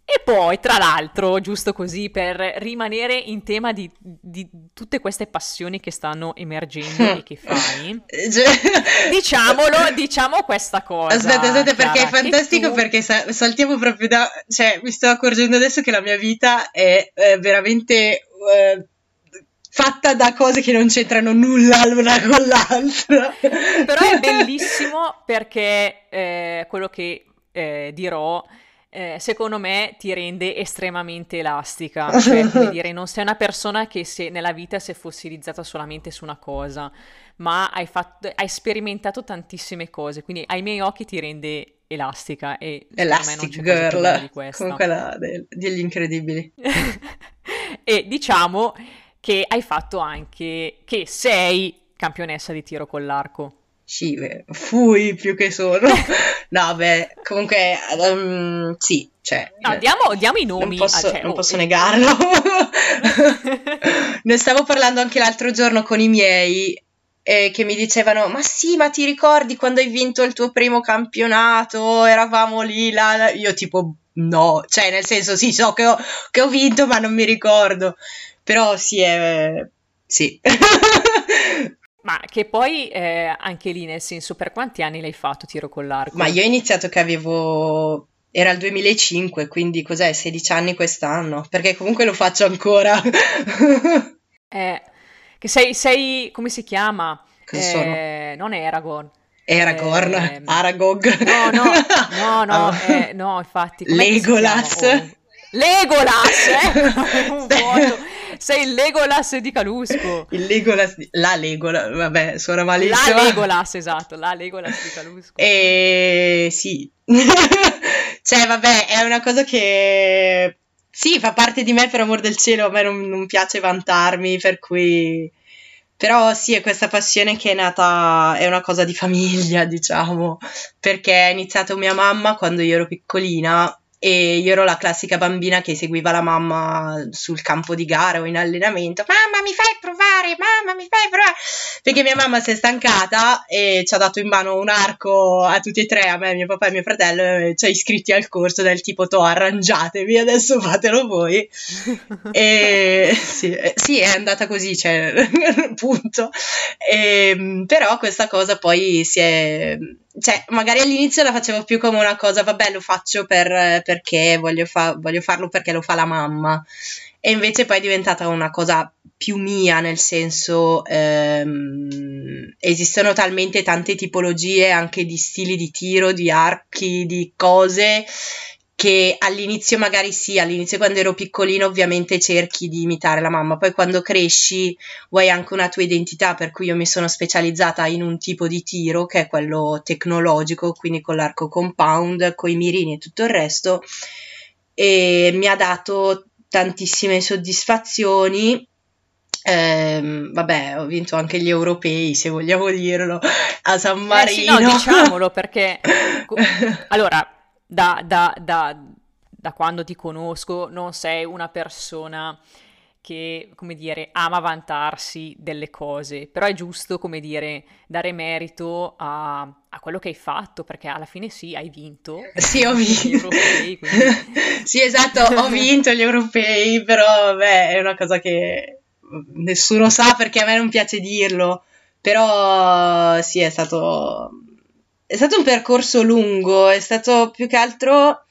E poi, tra l'altro, giusto così per rimanere in tema di, di tutte queste passioni che stanno emergendo e che fai, (laughs) diciamolo, diciamo questa cosa. Aspetta, aspetta, perché è fantastico tu... perché sa- saltiamo proprio da... cioè, mi sto accorgendo adesso che la mia vita è, è veramente... Eh, fatta da cose che non c'entrano nulla l'una con l'altra. Però è (laughs) bellissimo perché eh, quello che eh, dirò eh, secondo me ti rende estremamente elastica, cioè come (laughs) dire, non sei una persona che se, nella vita si è fossilizzata solamente su una cosa, ma hai, fatto, hai sperimentato tantissime cose, quindi ai miei occhi ti rende elastica e Elastic Girl, come quella de- degli incredibili. (laughs) e diciamo che hai fatto anche, che sei campionessa di tiro con l'arco. Sì, fui più che sono. (laughs) no, beh, comunque, um, sì, cioè... No, eh, diamo, diamo i nomi. Non posso, ah, cioè, non oh, posso eh. negarlo. (laughs) ne stavo parlando anche l'altro giorno con i miei eh, che mi dicevano, ma sì, ma ti ricordi quando hai vinto il tuo primo campionato? Eravamo lì, là, io tipo, no, cioè nel senso, sì, so che ho, che ho vinto, ma non mi ricordo. Però sì, è... sì. (laughs) Ma che poi eh, anche lì, nel senso, per quanti anni l'hai fatto tiro con l'arco? Ma io ho iniziato che avevo... Era il 2005, quindi cos'è? 16 anni quest'anno, perché comunque lo faccio ancora. (laughs) eh, che sei, sei, come si chiama? Eh? Non è Aragorn. Aragorn, eh, Aragog. No, no, (laughs) no, no, eh, no infatti. Legolas. Oh. Legolas, eh? Un vuoto. Sei il Legolas di Calusco. (laughs) Il Legolas, di... la Legolas, vabbè, suona malissimo. La Legolas, esatto, la Legolas di Calusco. E sì. (laughs) cioè, vabbè, è una cosa che sì, fa parte di me per amor del cielo, a me non, non piace vantarmi, per cui... Però sì, è questa passione che è nata, è una cosa di famiglia, (laughs) diciamo, perché è iniziato mia mamma quando io ero piccolina e io ero la classica bambina che seguiva la mamma sul campo di gara o in allenamento. Mamma mi fai provare, mamma mi fai provare. Perché mia mamma si è stancata e ci ha dato in mano un arco a tutti e tre, a me, mio papà e mio fratello, ci ha iscritti al corso del tipo to arrangiatevi, adesso fatelo voi. e (laughs) sì, eh, sì, è andata così, cioè, (laughs) punto. E, ehm, però questa cosa poi si è cioè, magari all'inizio la facevo più come una cosa, vabbè, lo faccio per, perché voglio, fa- voglio farlo perché lo fa la mamma. E invece poi è diventata una cosa più mia, nel senso ehm, esistono talmente tante tipologie anche di stili di tiro, di archi, di cose che all'inizio magari sì, all'inizio quando ero piccolino ovviamente cerchi di imitare la mamma, poi quando cresci vuoi anche una tua identità, per cui io mi sono specializzata in un tipo di tiro che è quello tecnologico, quindi con l'arco compound, con i mirini e tutto il resto, e mi ha dato tantissime soddisfazioni. Eh, vabbè, ho vinto anche gli europei, se vogliamo dirlo, a San Marino. Eh sì, no, diciamolo perché (laughs) allora da, da, da, da quando ti conosco non sei una persona che, come dire, ama vantarsi delle cose, però è giusto, come dire, dare merito a, a quello che hai fatto, perché alla fine sì, hai vinto. (laughs) Sì, ho vinto. Europei, quindi... (laughs) sì, esatto, ho (laughs) vinto gli europei, però vabbè, è una cosa che nessuno sa perché a me non piace dirlo, però sì, è stato è stato un percorso lungo, è stato più che altro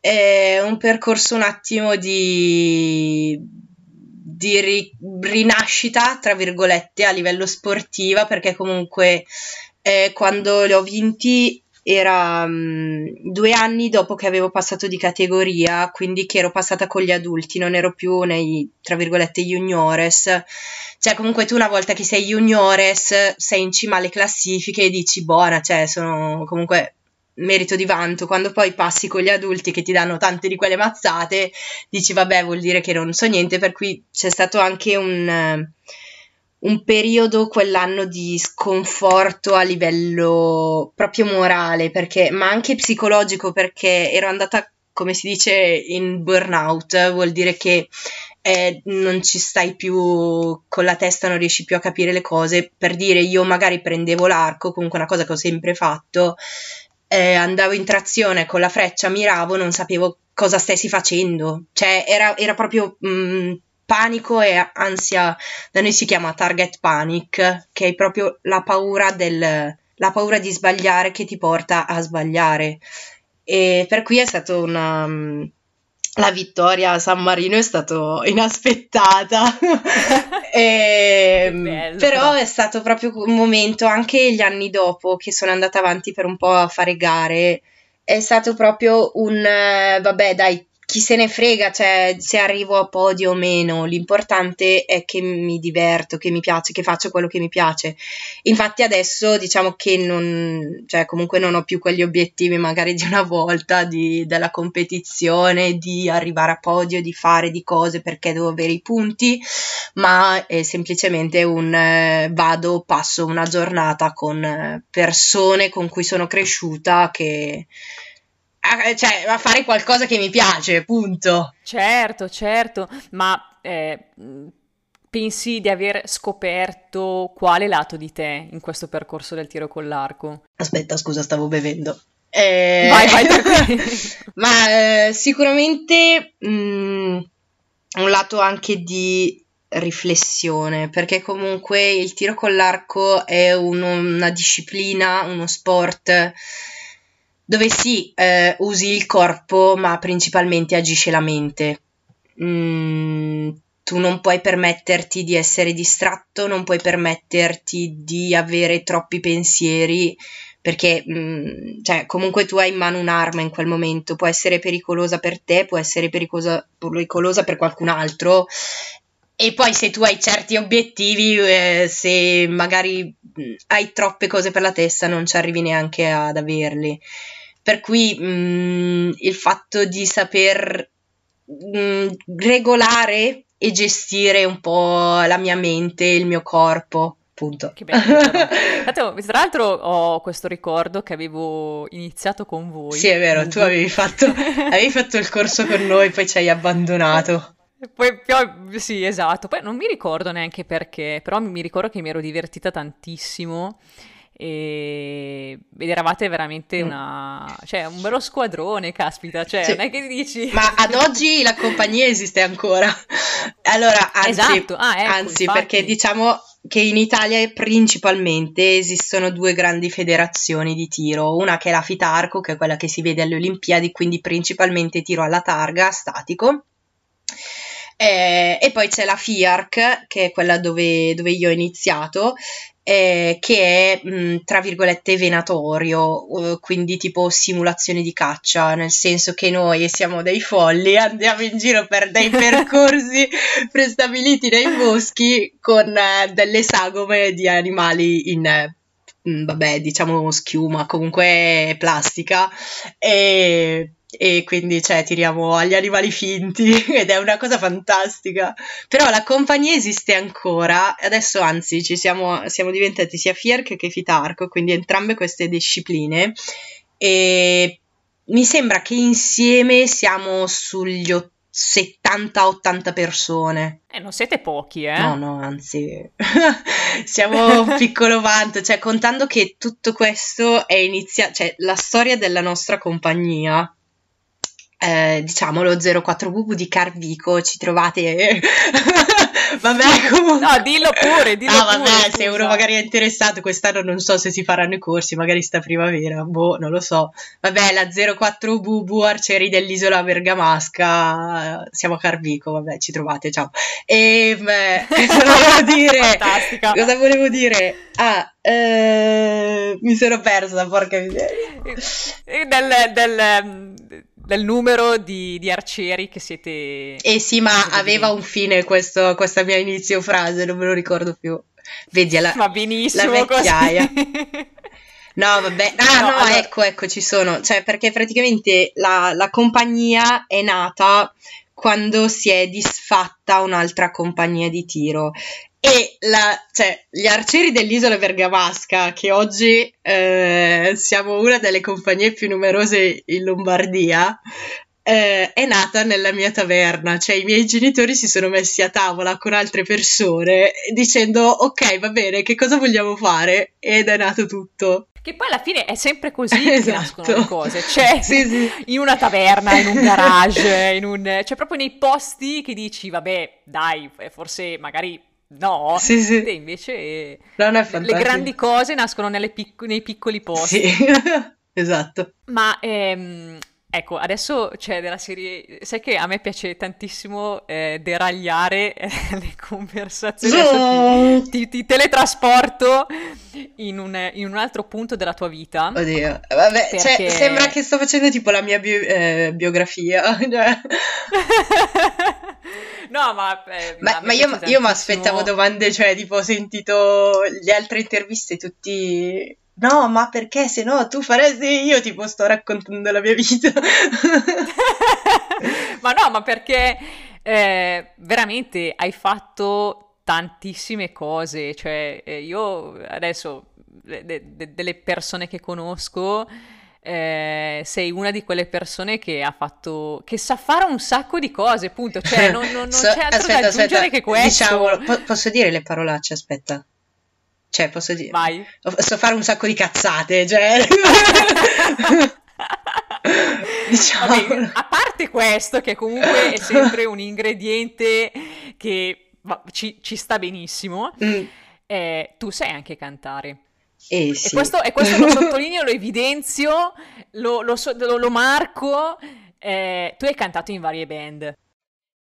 eh, un percorso un attimo di, di ri, rinascita, tra virgolette, a livello sportiva, perché comunque eh, quando li ho vinti era um, due anni dopo che avevo passato di categoria, quindi che ero passata con gli adulti, non ero più nei, tra virgolette, juniores. Cioè, comunque tu una volta che sei juniores sei in cima alle classifiche e dici, buona, cioè, sono comunque merito di vanto. Quando poi passi con gli adulti che ti danno tante di quelle mazzate, dici vabbè, vuol dire che non so niente, per cui c'è stato anche un, un periodo quell'anno di sconforto a livello proprio morale, perché, ma anche psicologico, perché ero andata, come si dice, in burnout, vuol dire che eh, non ci stai più con la testa, non riesci più a capire le cose. Per dire, io magari prendevo l'arco, comunque una cosa che ho sempre fatto, eh, andavo in trazione con la freccia, miravo, non sapevo cosa stessi facendo. Cioè, era, era proprio mh, mm, panico e ansia, da noi si chiama target panic, che è proprio la paura del la paura di sbagliare che ti porta a sbagliare. E per cui è stato una, mm, la vittoria a San Marino è stata inaspettata, (laughs) e, però, però è stato proprio un momento, anche gli anni dopo che sono andata avanti per un po' a fare gare, è stato proprio un, eh, vabbè dai, chi se ne frega, cioè se arrivo a podio o meno, l'importante è che mi diverto, che mi piace, che faccio quello che mi piace. Infatti adesso diciamo che non, cioè comunque non ho più quegli obiettivi magari di una volta, di, della competizione, di arrivare a podio, di fare di cose perché devo avere i punti, ma è semplicemente un eh, vado, passo una giornata con eh, persone con cui sono cresciuta che a, cioè, a fare qualcosa che mi piace, punto. Certo, certo, ma eh, pensi di aver scoperto quale lato di te in questo percorso del tiro con l'arco? Aspetta, scusa, stavo bevendo. Eh... Vai, vai, (laughs) ma eh, sicuramente mh, un lato anche di riflessione, perché comunque il tiro con l'arco è un, una disciplina, uno sport dove sì, eh, usi il corpo, ma principalmente agisce la mente. Mm, tu non puoi permetterti di essere distratto, non puoi permetterti di avere troppi pensieri, perché mm, cioè, comunque tu hai in mano un'arma in quel momento, può essere pericolosa per te, può essere pericolosa, pericolosa per qualcun altro. E poi se tu hai certi obiettivi, eh, se magari mm, hai troppe cose per la testa, non ci arrivi neanche ad averli. Per cui mh, mm, il fatto di saper mh, mm, regolare e gestire un po' la mia mente, il mio corpo. Punto. Che bello. (laughs) Tra l'altro ho questo ricordo che avevo iniziato con voi. Sì, è vero, tu avevi fatto, (laughs) avevi fatto il corso con noi, poi ci hai abbandonato. Poi, poi, sì, esatto. Poi non mi ricordo neanche perché, però mi ricordo che mi ero divertita tantissimo e ed eravate veramente mm. una cioè un bello squadrone caspita cioè sì. non è che dici ma ad oggi la compagnia esiste ancora allora anzi, esatto. ah, ecco, anzi perché diciamo che in Italia principalmente esistono due grandi federazioni di tiro, una che è la Fitarco, che è quella che si vede alle Olimpiadi, quindi principalmente tiro alla targa, statico, eh, e poi c'è la FIARC, che è quella dove, dove io ho iniziato, eh, che è mh, tra virgolette venatorio, uh, quindi tipo simulazione di caccia, nel senso che noi siamo dei folli, andiamo in giro per dei (laughs) percorsi prestabiliti nei boschi con uh, delle sagome di animali in vabbè, diciamo schiuma, comunque plastica e e quindi cioè tiriamo agli animali finti (laughs) ed è una cosa fantastica però la compagnia esiste ancora adesso anzi ci siamo, siamo diventati sia FIERC che FITARCO quindi entrambe queste discipline e mi sembra che insieme siamo sugli 70-80 persone. Eh, non siete pochi, eh? No, no, anzi, (laughs) siamo un (laughs) piccolo vanto, cioè contando che tutto questo è iniziato, cioè la storia della nostra compagnia eh, diciamo lo 04 Bubu di Carvico, ci trovate... (laughs) vabbè, comunque... No, dillo pure, dillo ah, pure. vabbè, se uno magari è interessato, quest'anno non so se si faranno i corsi, magari sta primavera, boh, non lo so. Vabbè, la 04 Bubu, Arcieri dell'isola Bergamasca, siamo a Carvico, vabbè, ci trovate, ciao. E, beh, (laughs) cosa volevo dire? Fantastica. Cosa volevo dire? Ah, eh, mi sono persa, porca miseria. Del, del, del numero di, di, arcieri che siete... Eh sì, ma aveva un fine questo, questa mia inizio frase, non me lo ricordo più. Vedi, la, Va benissimo la vecchiaia. (laughs) No, vabbè, ah no, no allora... ecco, ecco, ci sono, cioè perché praticamente la, la compagnia è nata quando si è disfatta un'altra compagnia di tiro e la, cioè, gli arcieri dell'isola bergamasca, che oggi eh, siamo una delle compagnie più numerose in Lombardia, eh, è nata nella mia taverna, cioè i miei genitori si sono messi a tavola con altre persone dicendo ok va bene, che cosa vogliamo fare? Ed è nato tutto. Che poi alla fine è sempre così esatto. che nascono le cose, cioè (laughs) sì, sì. in una taverna, in un garage, (laughs) in un... cioè proprio nei posti che dici vabbè dai, forse magari No, sì, sì. E invece le grandi cose nascono pic- nei piccoli posti. Sì, (laughs) esatto. Ma ehm, Ecco, adesso c'è della serie. Sai che a me piace tantissimo eh, deragliare eh, (laughs) le conversazioni. Adesso ti, ti, ti teletrasporto in un, in un, altro punto della tua vita. Oddio, vabbè, cioè, perché... cioè, sembra che sto facendo tipo la mia bio, eh, biografia. (laughs) No, ma. Eh, ma, ma io, io mi aspettavo domande, cioè, tipo, ho sentito le altre interviste tutti no, ma perché se no tu faresti io tipo sto raccontando la mia vita. (laughs) ma no, ma perché eh, veramente hai fatto tantissime cose, cioè eh, io adesso de- de- delle persone che conosco eh, sei una di quelle persone che ha fatto che sa fare un sacco di cose, punto, cioè (laughs) non, non, non so, c'è altro aspetta, da aggiungere aspetta. che questo. Diciamo, po- posso dire le parolacce, aspetta. Cioè, posso dire... Vai. So fare un sacco di cazzate, cioè... (laughs) diciamo. Vabbè, a parte questo, che comunque è (laughs) sempre un ingrediente che ci, ci sta benissimo, mm. eh, tu sai anche cantare. Eh, sì. e, questo, e, questo, lo (laughs) sottolineo, lo evidenzio, lo, lo, lo, lo marco. Eh, tu hai cantato in varie band.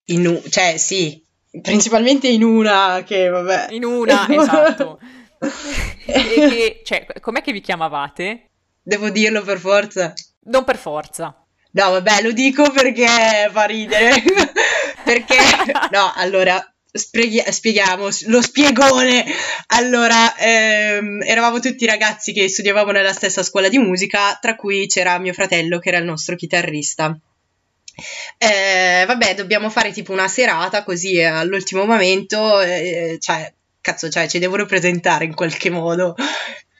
In, cioè, sì, principalmente in una che vabbè. In una, (laughs) esatto (laughs) e, cioè, com'è che vi chiamavate? Devo dirlo per forza. Non per forza. No, vabbè, lo dico perché fa ridere. perché, no, allora, Spieghi- spieghiamo lo spiegone. Allora, ehm, eravamo tutti ragazzi che studiavamo nella stessa scuola di musica, tra cui c'era mio fratello che era il nostro chitarrista. Eh, vabbè, dobbiamo fare tipo una serata così all'ultimo momento, eh, cioè cazzo, cioè, ci devono presentare in qualche modo.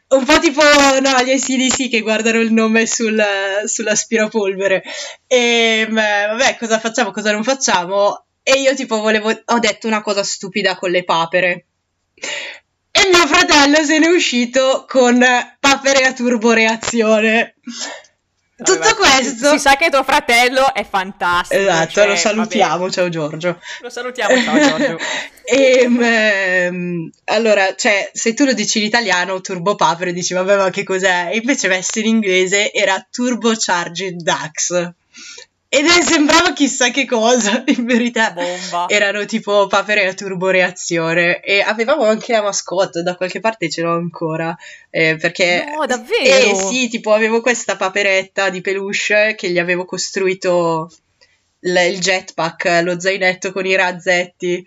Un po' tipo no, gli SDC che guardano il nome sul, sull'aspirapolvere. E vabbè, cosa facciamo, cosa non facciamo? E io tipo volevo, ho detto una cosa stupida con le papere. E mio fratello se n'è uscito con papere a turboreazione. Tutto vabbè, questo. Si sa che tuo fratello è fantastico. Esatto, cioè, lo salutiamo. Ciao Giorgio. Lo salutiamo, ciao Giorgio. (laughs) e, um, allora, cioè, se tu lo dici in italiano, Turbo Papere, dici vabbè, ma che cos'è? Invece messo in inglese era Turbo Charged Dax. Ed è, sembrava chissà che cosa, (laughs) in verità. Bomba. Erano tipo papere a turboreazione e avevamo anche la mascotte, da qualche parte ce l'ho ancora. Eh, perché... No, davvero? Eh sì, tipo avevo questa paperetta di peluche che gli avevo costruito l- il jetpack, lo zainetto con i razzetti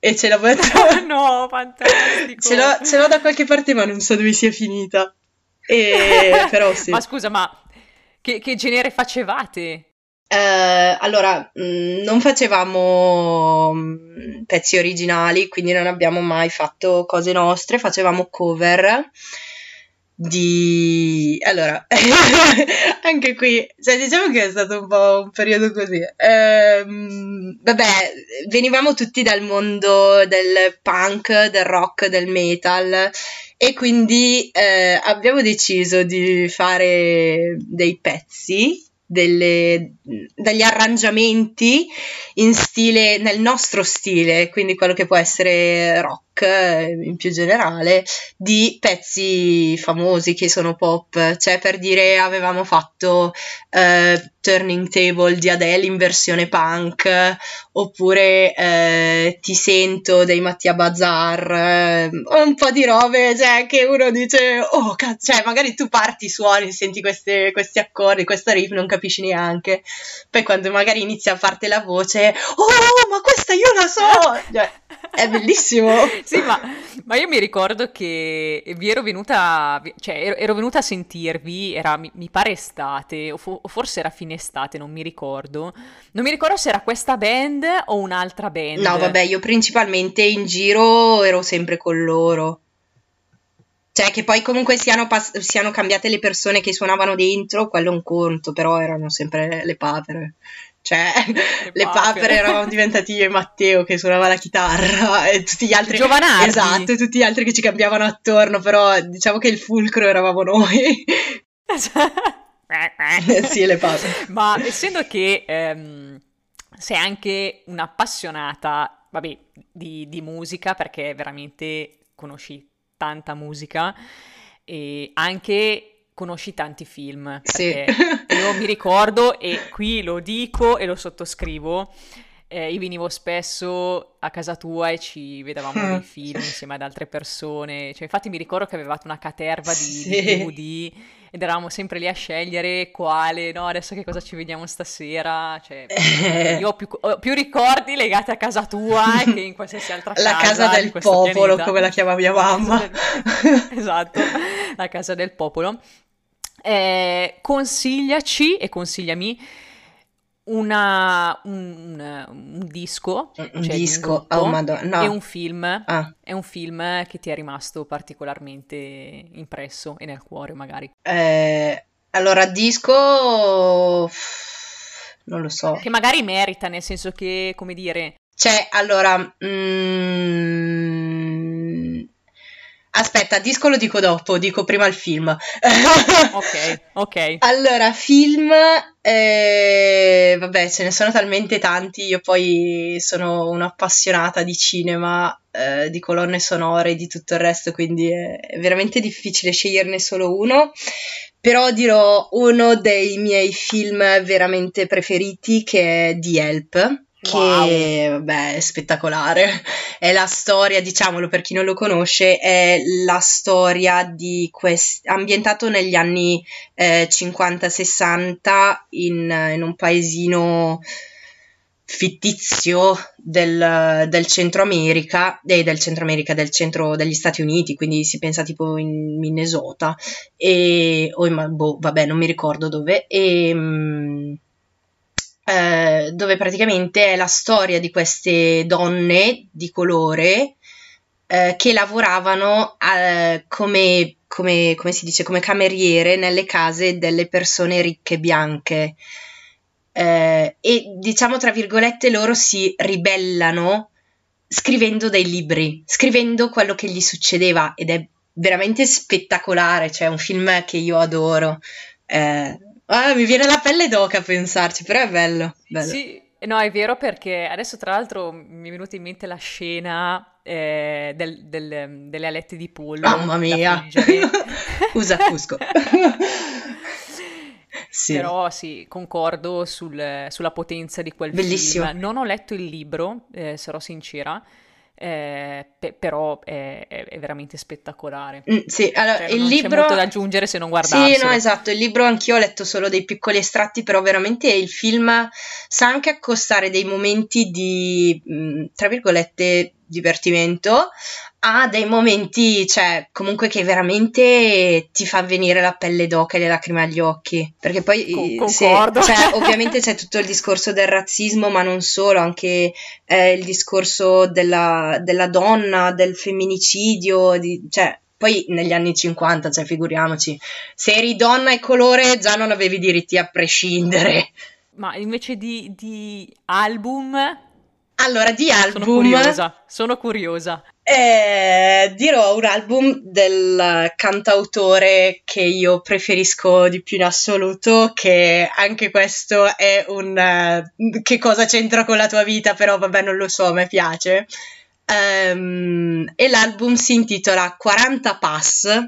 e ce l'ho metto... (laughs) no, fantastico! ce, l'ho, ce l'ho da qualche parte ma non so dove sia finita. E... (laughs) però sì. Ma scusa, ma che, che genere facevate? Eh, allora, mh, mm, non facevamo mh, mm, pezzi originali, quindi non abbiamo mai fatto cose nostre, facevamo cover di... Allora, (laughs) anche qui, cioè diciamo che è stato un po' un periodo così. Ehm, vabbè, venivamo tutti dal mondo del punk, del rock, del metal e quindi eh, abbiamo deciso di fare dei pezzi delle, degli arrangiamenti in stile, nel nostro stile, quindi quello che può essere rock in più generale, di pezzi famosi che sono pop. Cioè, per dire, avevamo fatto uh, Turning Table di Adele in versione punk, oppure uh, Ti sento dei Mattia Bazar, uh, un po' di robe, cioè, che uno dice, oh, cazzo, cioè, magari tu parti, suoni, senti queste, questi accordi, questa riff, non capisci neanche. Poi quando magari inizia a farti la voce, oh, ma questa io la so! Cioè, È bellissimo. (laughs) sì, ma, ma, io mi ricordo che vi ero venuta, cioè ero, ero venuta a sentirvi, era mi, mi pare estate, o, fo, o, forse era fine estate, non mi ricordo. Non mi ricordo se era questa band o un'altra band. No, vabbè, io principalmente in giro ero sempre con loro. Cioè, che poi comunque siano, pass- siano cambiate le persone che suonavano dentro, quello è un conto, però erano sempre le papere. Cioè, le, le papere eravamo diventati io e Matteo che suonava la chitarra e tutti gli altri... Giovanardi. Esatto, e tutti gli altri che ci cambiavano attorno, però diciamo che il fulcro eravamo noi. (laughs) sì, le papere. Ma essendo che ehm, sei anche un'appassionata, vabbè, di, di musica, perché veramente conosci tanta musica e anche conosci tanti film. Sì. (laughs) Io mi ricordo e qui lo dico e lo sottoscrivo. Eh, io venivo spesso a casa tua e ci vedevamo dei (laughs) film insieme ad altre persone. Cioè, infatti mi ricordo che avevate una caterva di, sì. di DVD ed eravamo sempre lì a scegliere quale, no, adesso che cosa ci vediamo stasera. Cioè, eh. (laughs) io ho più, ho più, ricordi legati a casa tua che in qualsiasi altra casa. La casa del popolo, pianeta. come la chiama mia mamma. Del... esatto, la casa del popolo. Eh, consigliaci e consigliami una, un, un, disco, un cioè disco un oh, no. e un film, ah. è un film che ti è rimasto particolarmente impresso e nel cuore magari. Eh, allora, disco non lo so. Che magari merita, nel senso che, come dire... Cioè, allora... Mm, aspetta, disco lo dico dopo, dico prima il film. ok, ok. (laughs) Allora, film eh, vabbè, ce ne sono talmente tanti, io poi sono un'appassionata di cinema, eh, di colonne sonore e di tutto il resto, quindi è, è veramente difficile sceglierne solo uno. Però dirò uno dei miei film veramente preferiti che è The Help che wow. vabbè, è spettacolare. È la storia, diciamolo per chi non lo conosce, è la storia di quest... ambientato negli anni eh, 50-60 in, in, un paesino fittizio del, del Centro America, eh, del Centro America, del centro degli Stati Uniti, quindi si pensa tipo in Minnesota, e, o in, boh, vabbè, non mi ricordo dove, e... Mh, eh, dove praticamente è la storia di queste donne di colore eh, che lavoravano eh, come, come, come, si dice, come cameriere nelle case delle persone ricche bianche. Eh, e diciamo tra virgolette loro si ribellano scrivendo dei libri, scrivendo quello che gli succedeva ed è veramente spettacolare, cioè un film che io adoro. Eh, Ah, mi viene la pelle d'oca a pensarci, però è bello. bello. Sì, no, è vero perché adesso tra l'altro mi è venuta in mente la scena eh, del, del, delle alette di pollo. Mamma mia! (laughs) Usa Fusco. (laughs) sì. Però sì, concordo sul, sulla potenza di quel Bellissimo. film. Non ho letto il libro, eh, sarò sincera. Eh, pe- però è, è, veramente spettacolare. Mm, sì, allora, cioè, il libro... c'è molto da aggiungere se non guardassi. Sì, no, esatto, il libro anch'io ho letto solo dei piccoli estratti, però veramente il film sa anche accostare dei momenti di, mm, tra virgolette, divertimento ha dei momenti, cioè, comunque che veramente ti fa venire la pelle d'oca e le lacrime agli occhi. Perché poi, Con- se, cioè, (laughs) ovviamente c'è tutto il discorso del razzismo, ma non solo, anche eh, il discorso della, della, donna, del femminicidio, di, cioè, poi negli anni 50, cioè, figuriamoci, se eri donna e colore già non avevi diritti a prescindere. Ma invece di, di album allora, di album. Sono curiosa. Sono curiosa. Eh, dirò un album del cantautore che io preferisco di più in assoluto, che anche questo è un... Uh, che cosa c'entra con la tua vita, però vabbè non lo so, a me piace. Um, e l'album si intitola 40 Pass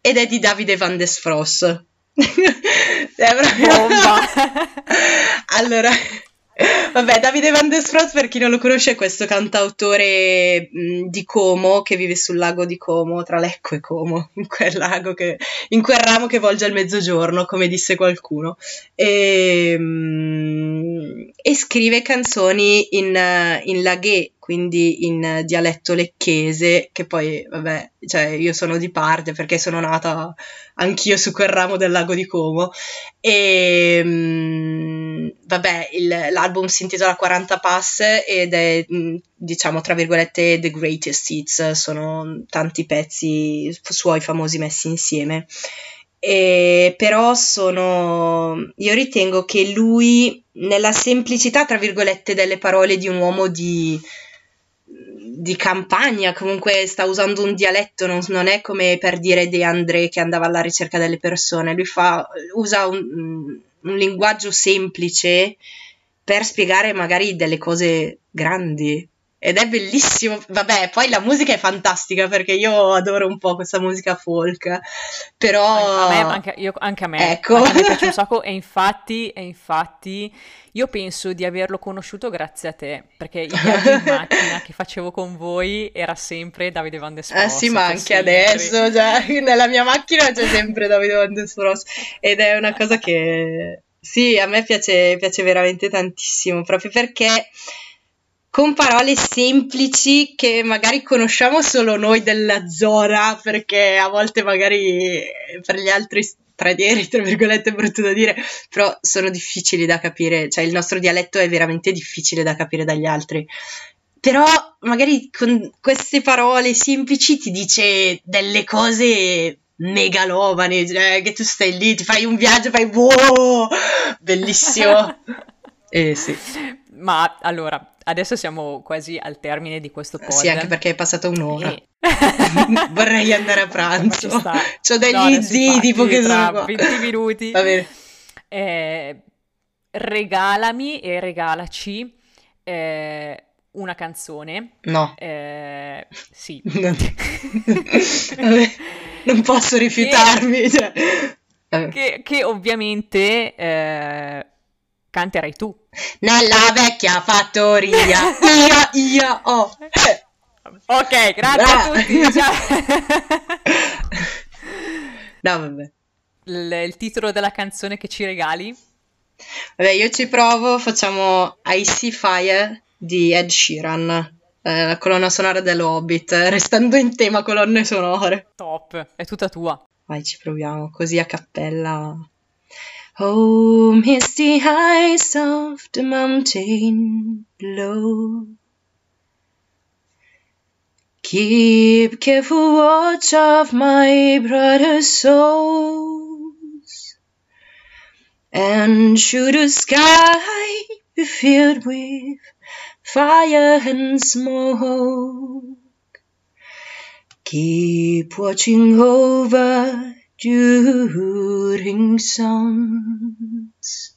ed è di Davide Van Desfros. (laughs) è proprio... Bomba! (laughs) allora... Vabbè, Davide Van Desfros, per chi non lo conosce, è questo cantautore di Como che vive sul lago di Como, tra Lecco e Como, (laughs) in quel lago che, in quel ramo che volge al mezzogiorno, come disse qualcuno. E, mh, e scrive canzoni in, in laghé, quindi in dialetto lecchese, che poi, vabbè, cioè io sono di parte perché sono nata anch'io su quel ramo del lago di Como e mm, vabbè, il, l'album si intitola 40 Pass ed è, mm, diciamo, tra virgolette, The Greatest Hits, sono tanti pezzi suoi famosi messi insieme. E però sono io ritengo che lui nella semplicità tra virgolette delle parole di un uomo di di campagna, comunque sta usando un dialetto, non, non, è come per dire De André che andava alla ricerca delle persone, lui fa, usa un, un linguaggio semplice per spiegare magari delle cose grandi ed è bellissimo. Vabbè, poi la musica è fantastica perché io adoro un po' questa musica folk, però... A me, anche, io, anche a me, ecco. anche a me piace un (laughs) sacco e infatti, e infatti io penso di averlo conosciuto grazie a te, perché i viaggi in (laughs) macchina che facevo con voi era sempre Davide Van Despross. Eh sì, ma anche adesso, cioè, (laughs) nella mia macchina c'è sempre Davide Van Despross ed è una cosa che... Sì, a me piace, piace veramente tantissimo, proprio perché con parole semplici che magari conosciamo solo noi della zona, perché a volte magari per gli altri stranieri, tra virgolette, è brutto da dire, però sono difficili da capire, cioè il nostro dialetto è veramente difficile da capire dagli altri. Però magari con queste parole semplici ti dice delle cose megalomane, cioè che tu stai lì, ti fai un viaggio, fai wow, bellissimo. (laughs) eh sì. Ma allora, adesso siamo quasi al termine di questo podcast. Sì, anche perché è passata un'ora. E... (laughs) Vorrei andare a pranzo. Ho degli no, zii tipo che sono 20 minuti. Va bene. Eh, regalami e regalaci eh, una canzone. No. Eh, sì. (laughs) Non... non posso (laughs) rifiutarmi. Che, cioè. che, che ovviamente eh, canterai tu. Nella vecchia fattoria, io, io, oh. Ok, grazie ah. a tutti. no, vabbè. Il, il titolo della canzone che ci regali? Vabbè, io ci provo, facciamo Icy Fire di Ed Sheeran. Eh, la colonna sonora dell'Hobbit, restando in tema colonne sonore. Top, è tutta tua. Vai, ci proviamo, così a cappella. Oh, misty heights of the mountain below. Keep careful watch of my brother's souls, and should the sky be filled with fire and smoke, keep watching over during songs.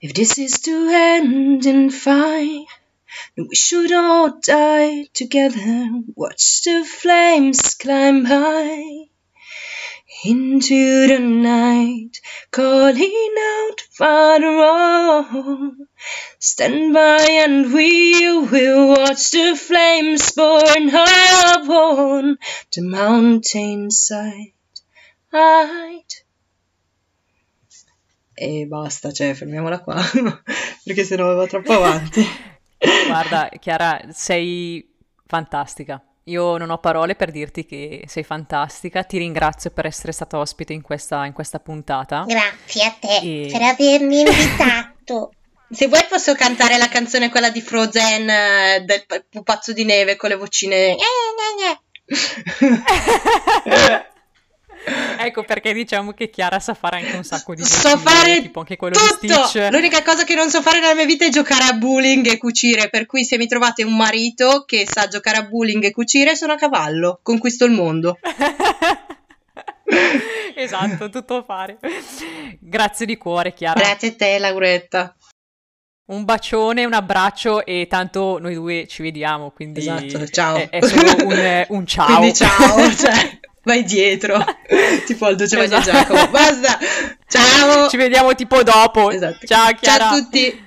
If this is to end in fire, then we should all die together. Watch the flames climb high into the night, calling out, Father, on. Stand by and we will watch the flames burn high upon the mountainside. E basta, cioè, fermiamola qua, (laughs) perché sennò va troppo avanti. Guarda, Chiara, sei fantastica. Io non ho parole per dirti che sei fantastica, ti ringrazio per essere stata ospite in questa, in questa puntata. Grazie a te e... per avermi invitato. (laughs) Se vuoi posso cantare la canzone quella di Frozen eh, del pupazzo di neve con le vocine. (laughs) (laughs) Ecco perché diciamo che Chiara sa fare anche un sacco di so fare tipo anche quello tutto. di Stitch. L'unica cosa che non so fare nella mia vita è giocare a bowling e cucire, per cui se mi trovate un marito che sa giocare a bowling e cucire sono a cavallo, conquisto il mondo. (laughs) esatto, tutto fare. Grazie di cuore, Chiara. Grazie a te, Lauretta. Un bacione, un abbraccio e tanto noi due ci vediamo, quindi esatto, ciao. È, è solo un, un ciao. Quindi ciao, (laughs) cioè vai dietro, (laughs) tipo al Duce esatto. Giacomo, basta, (laughs) ciao! Ci vediamo tipo dopo. Esatto. Ciao Chiara! Ciao a tutti!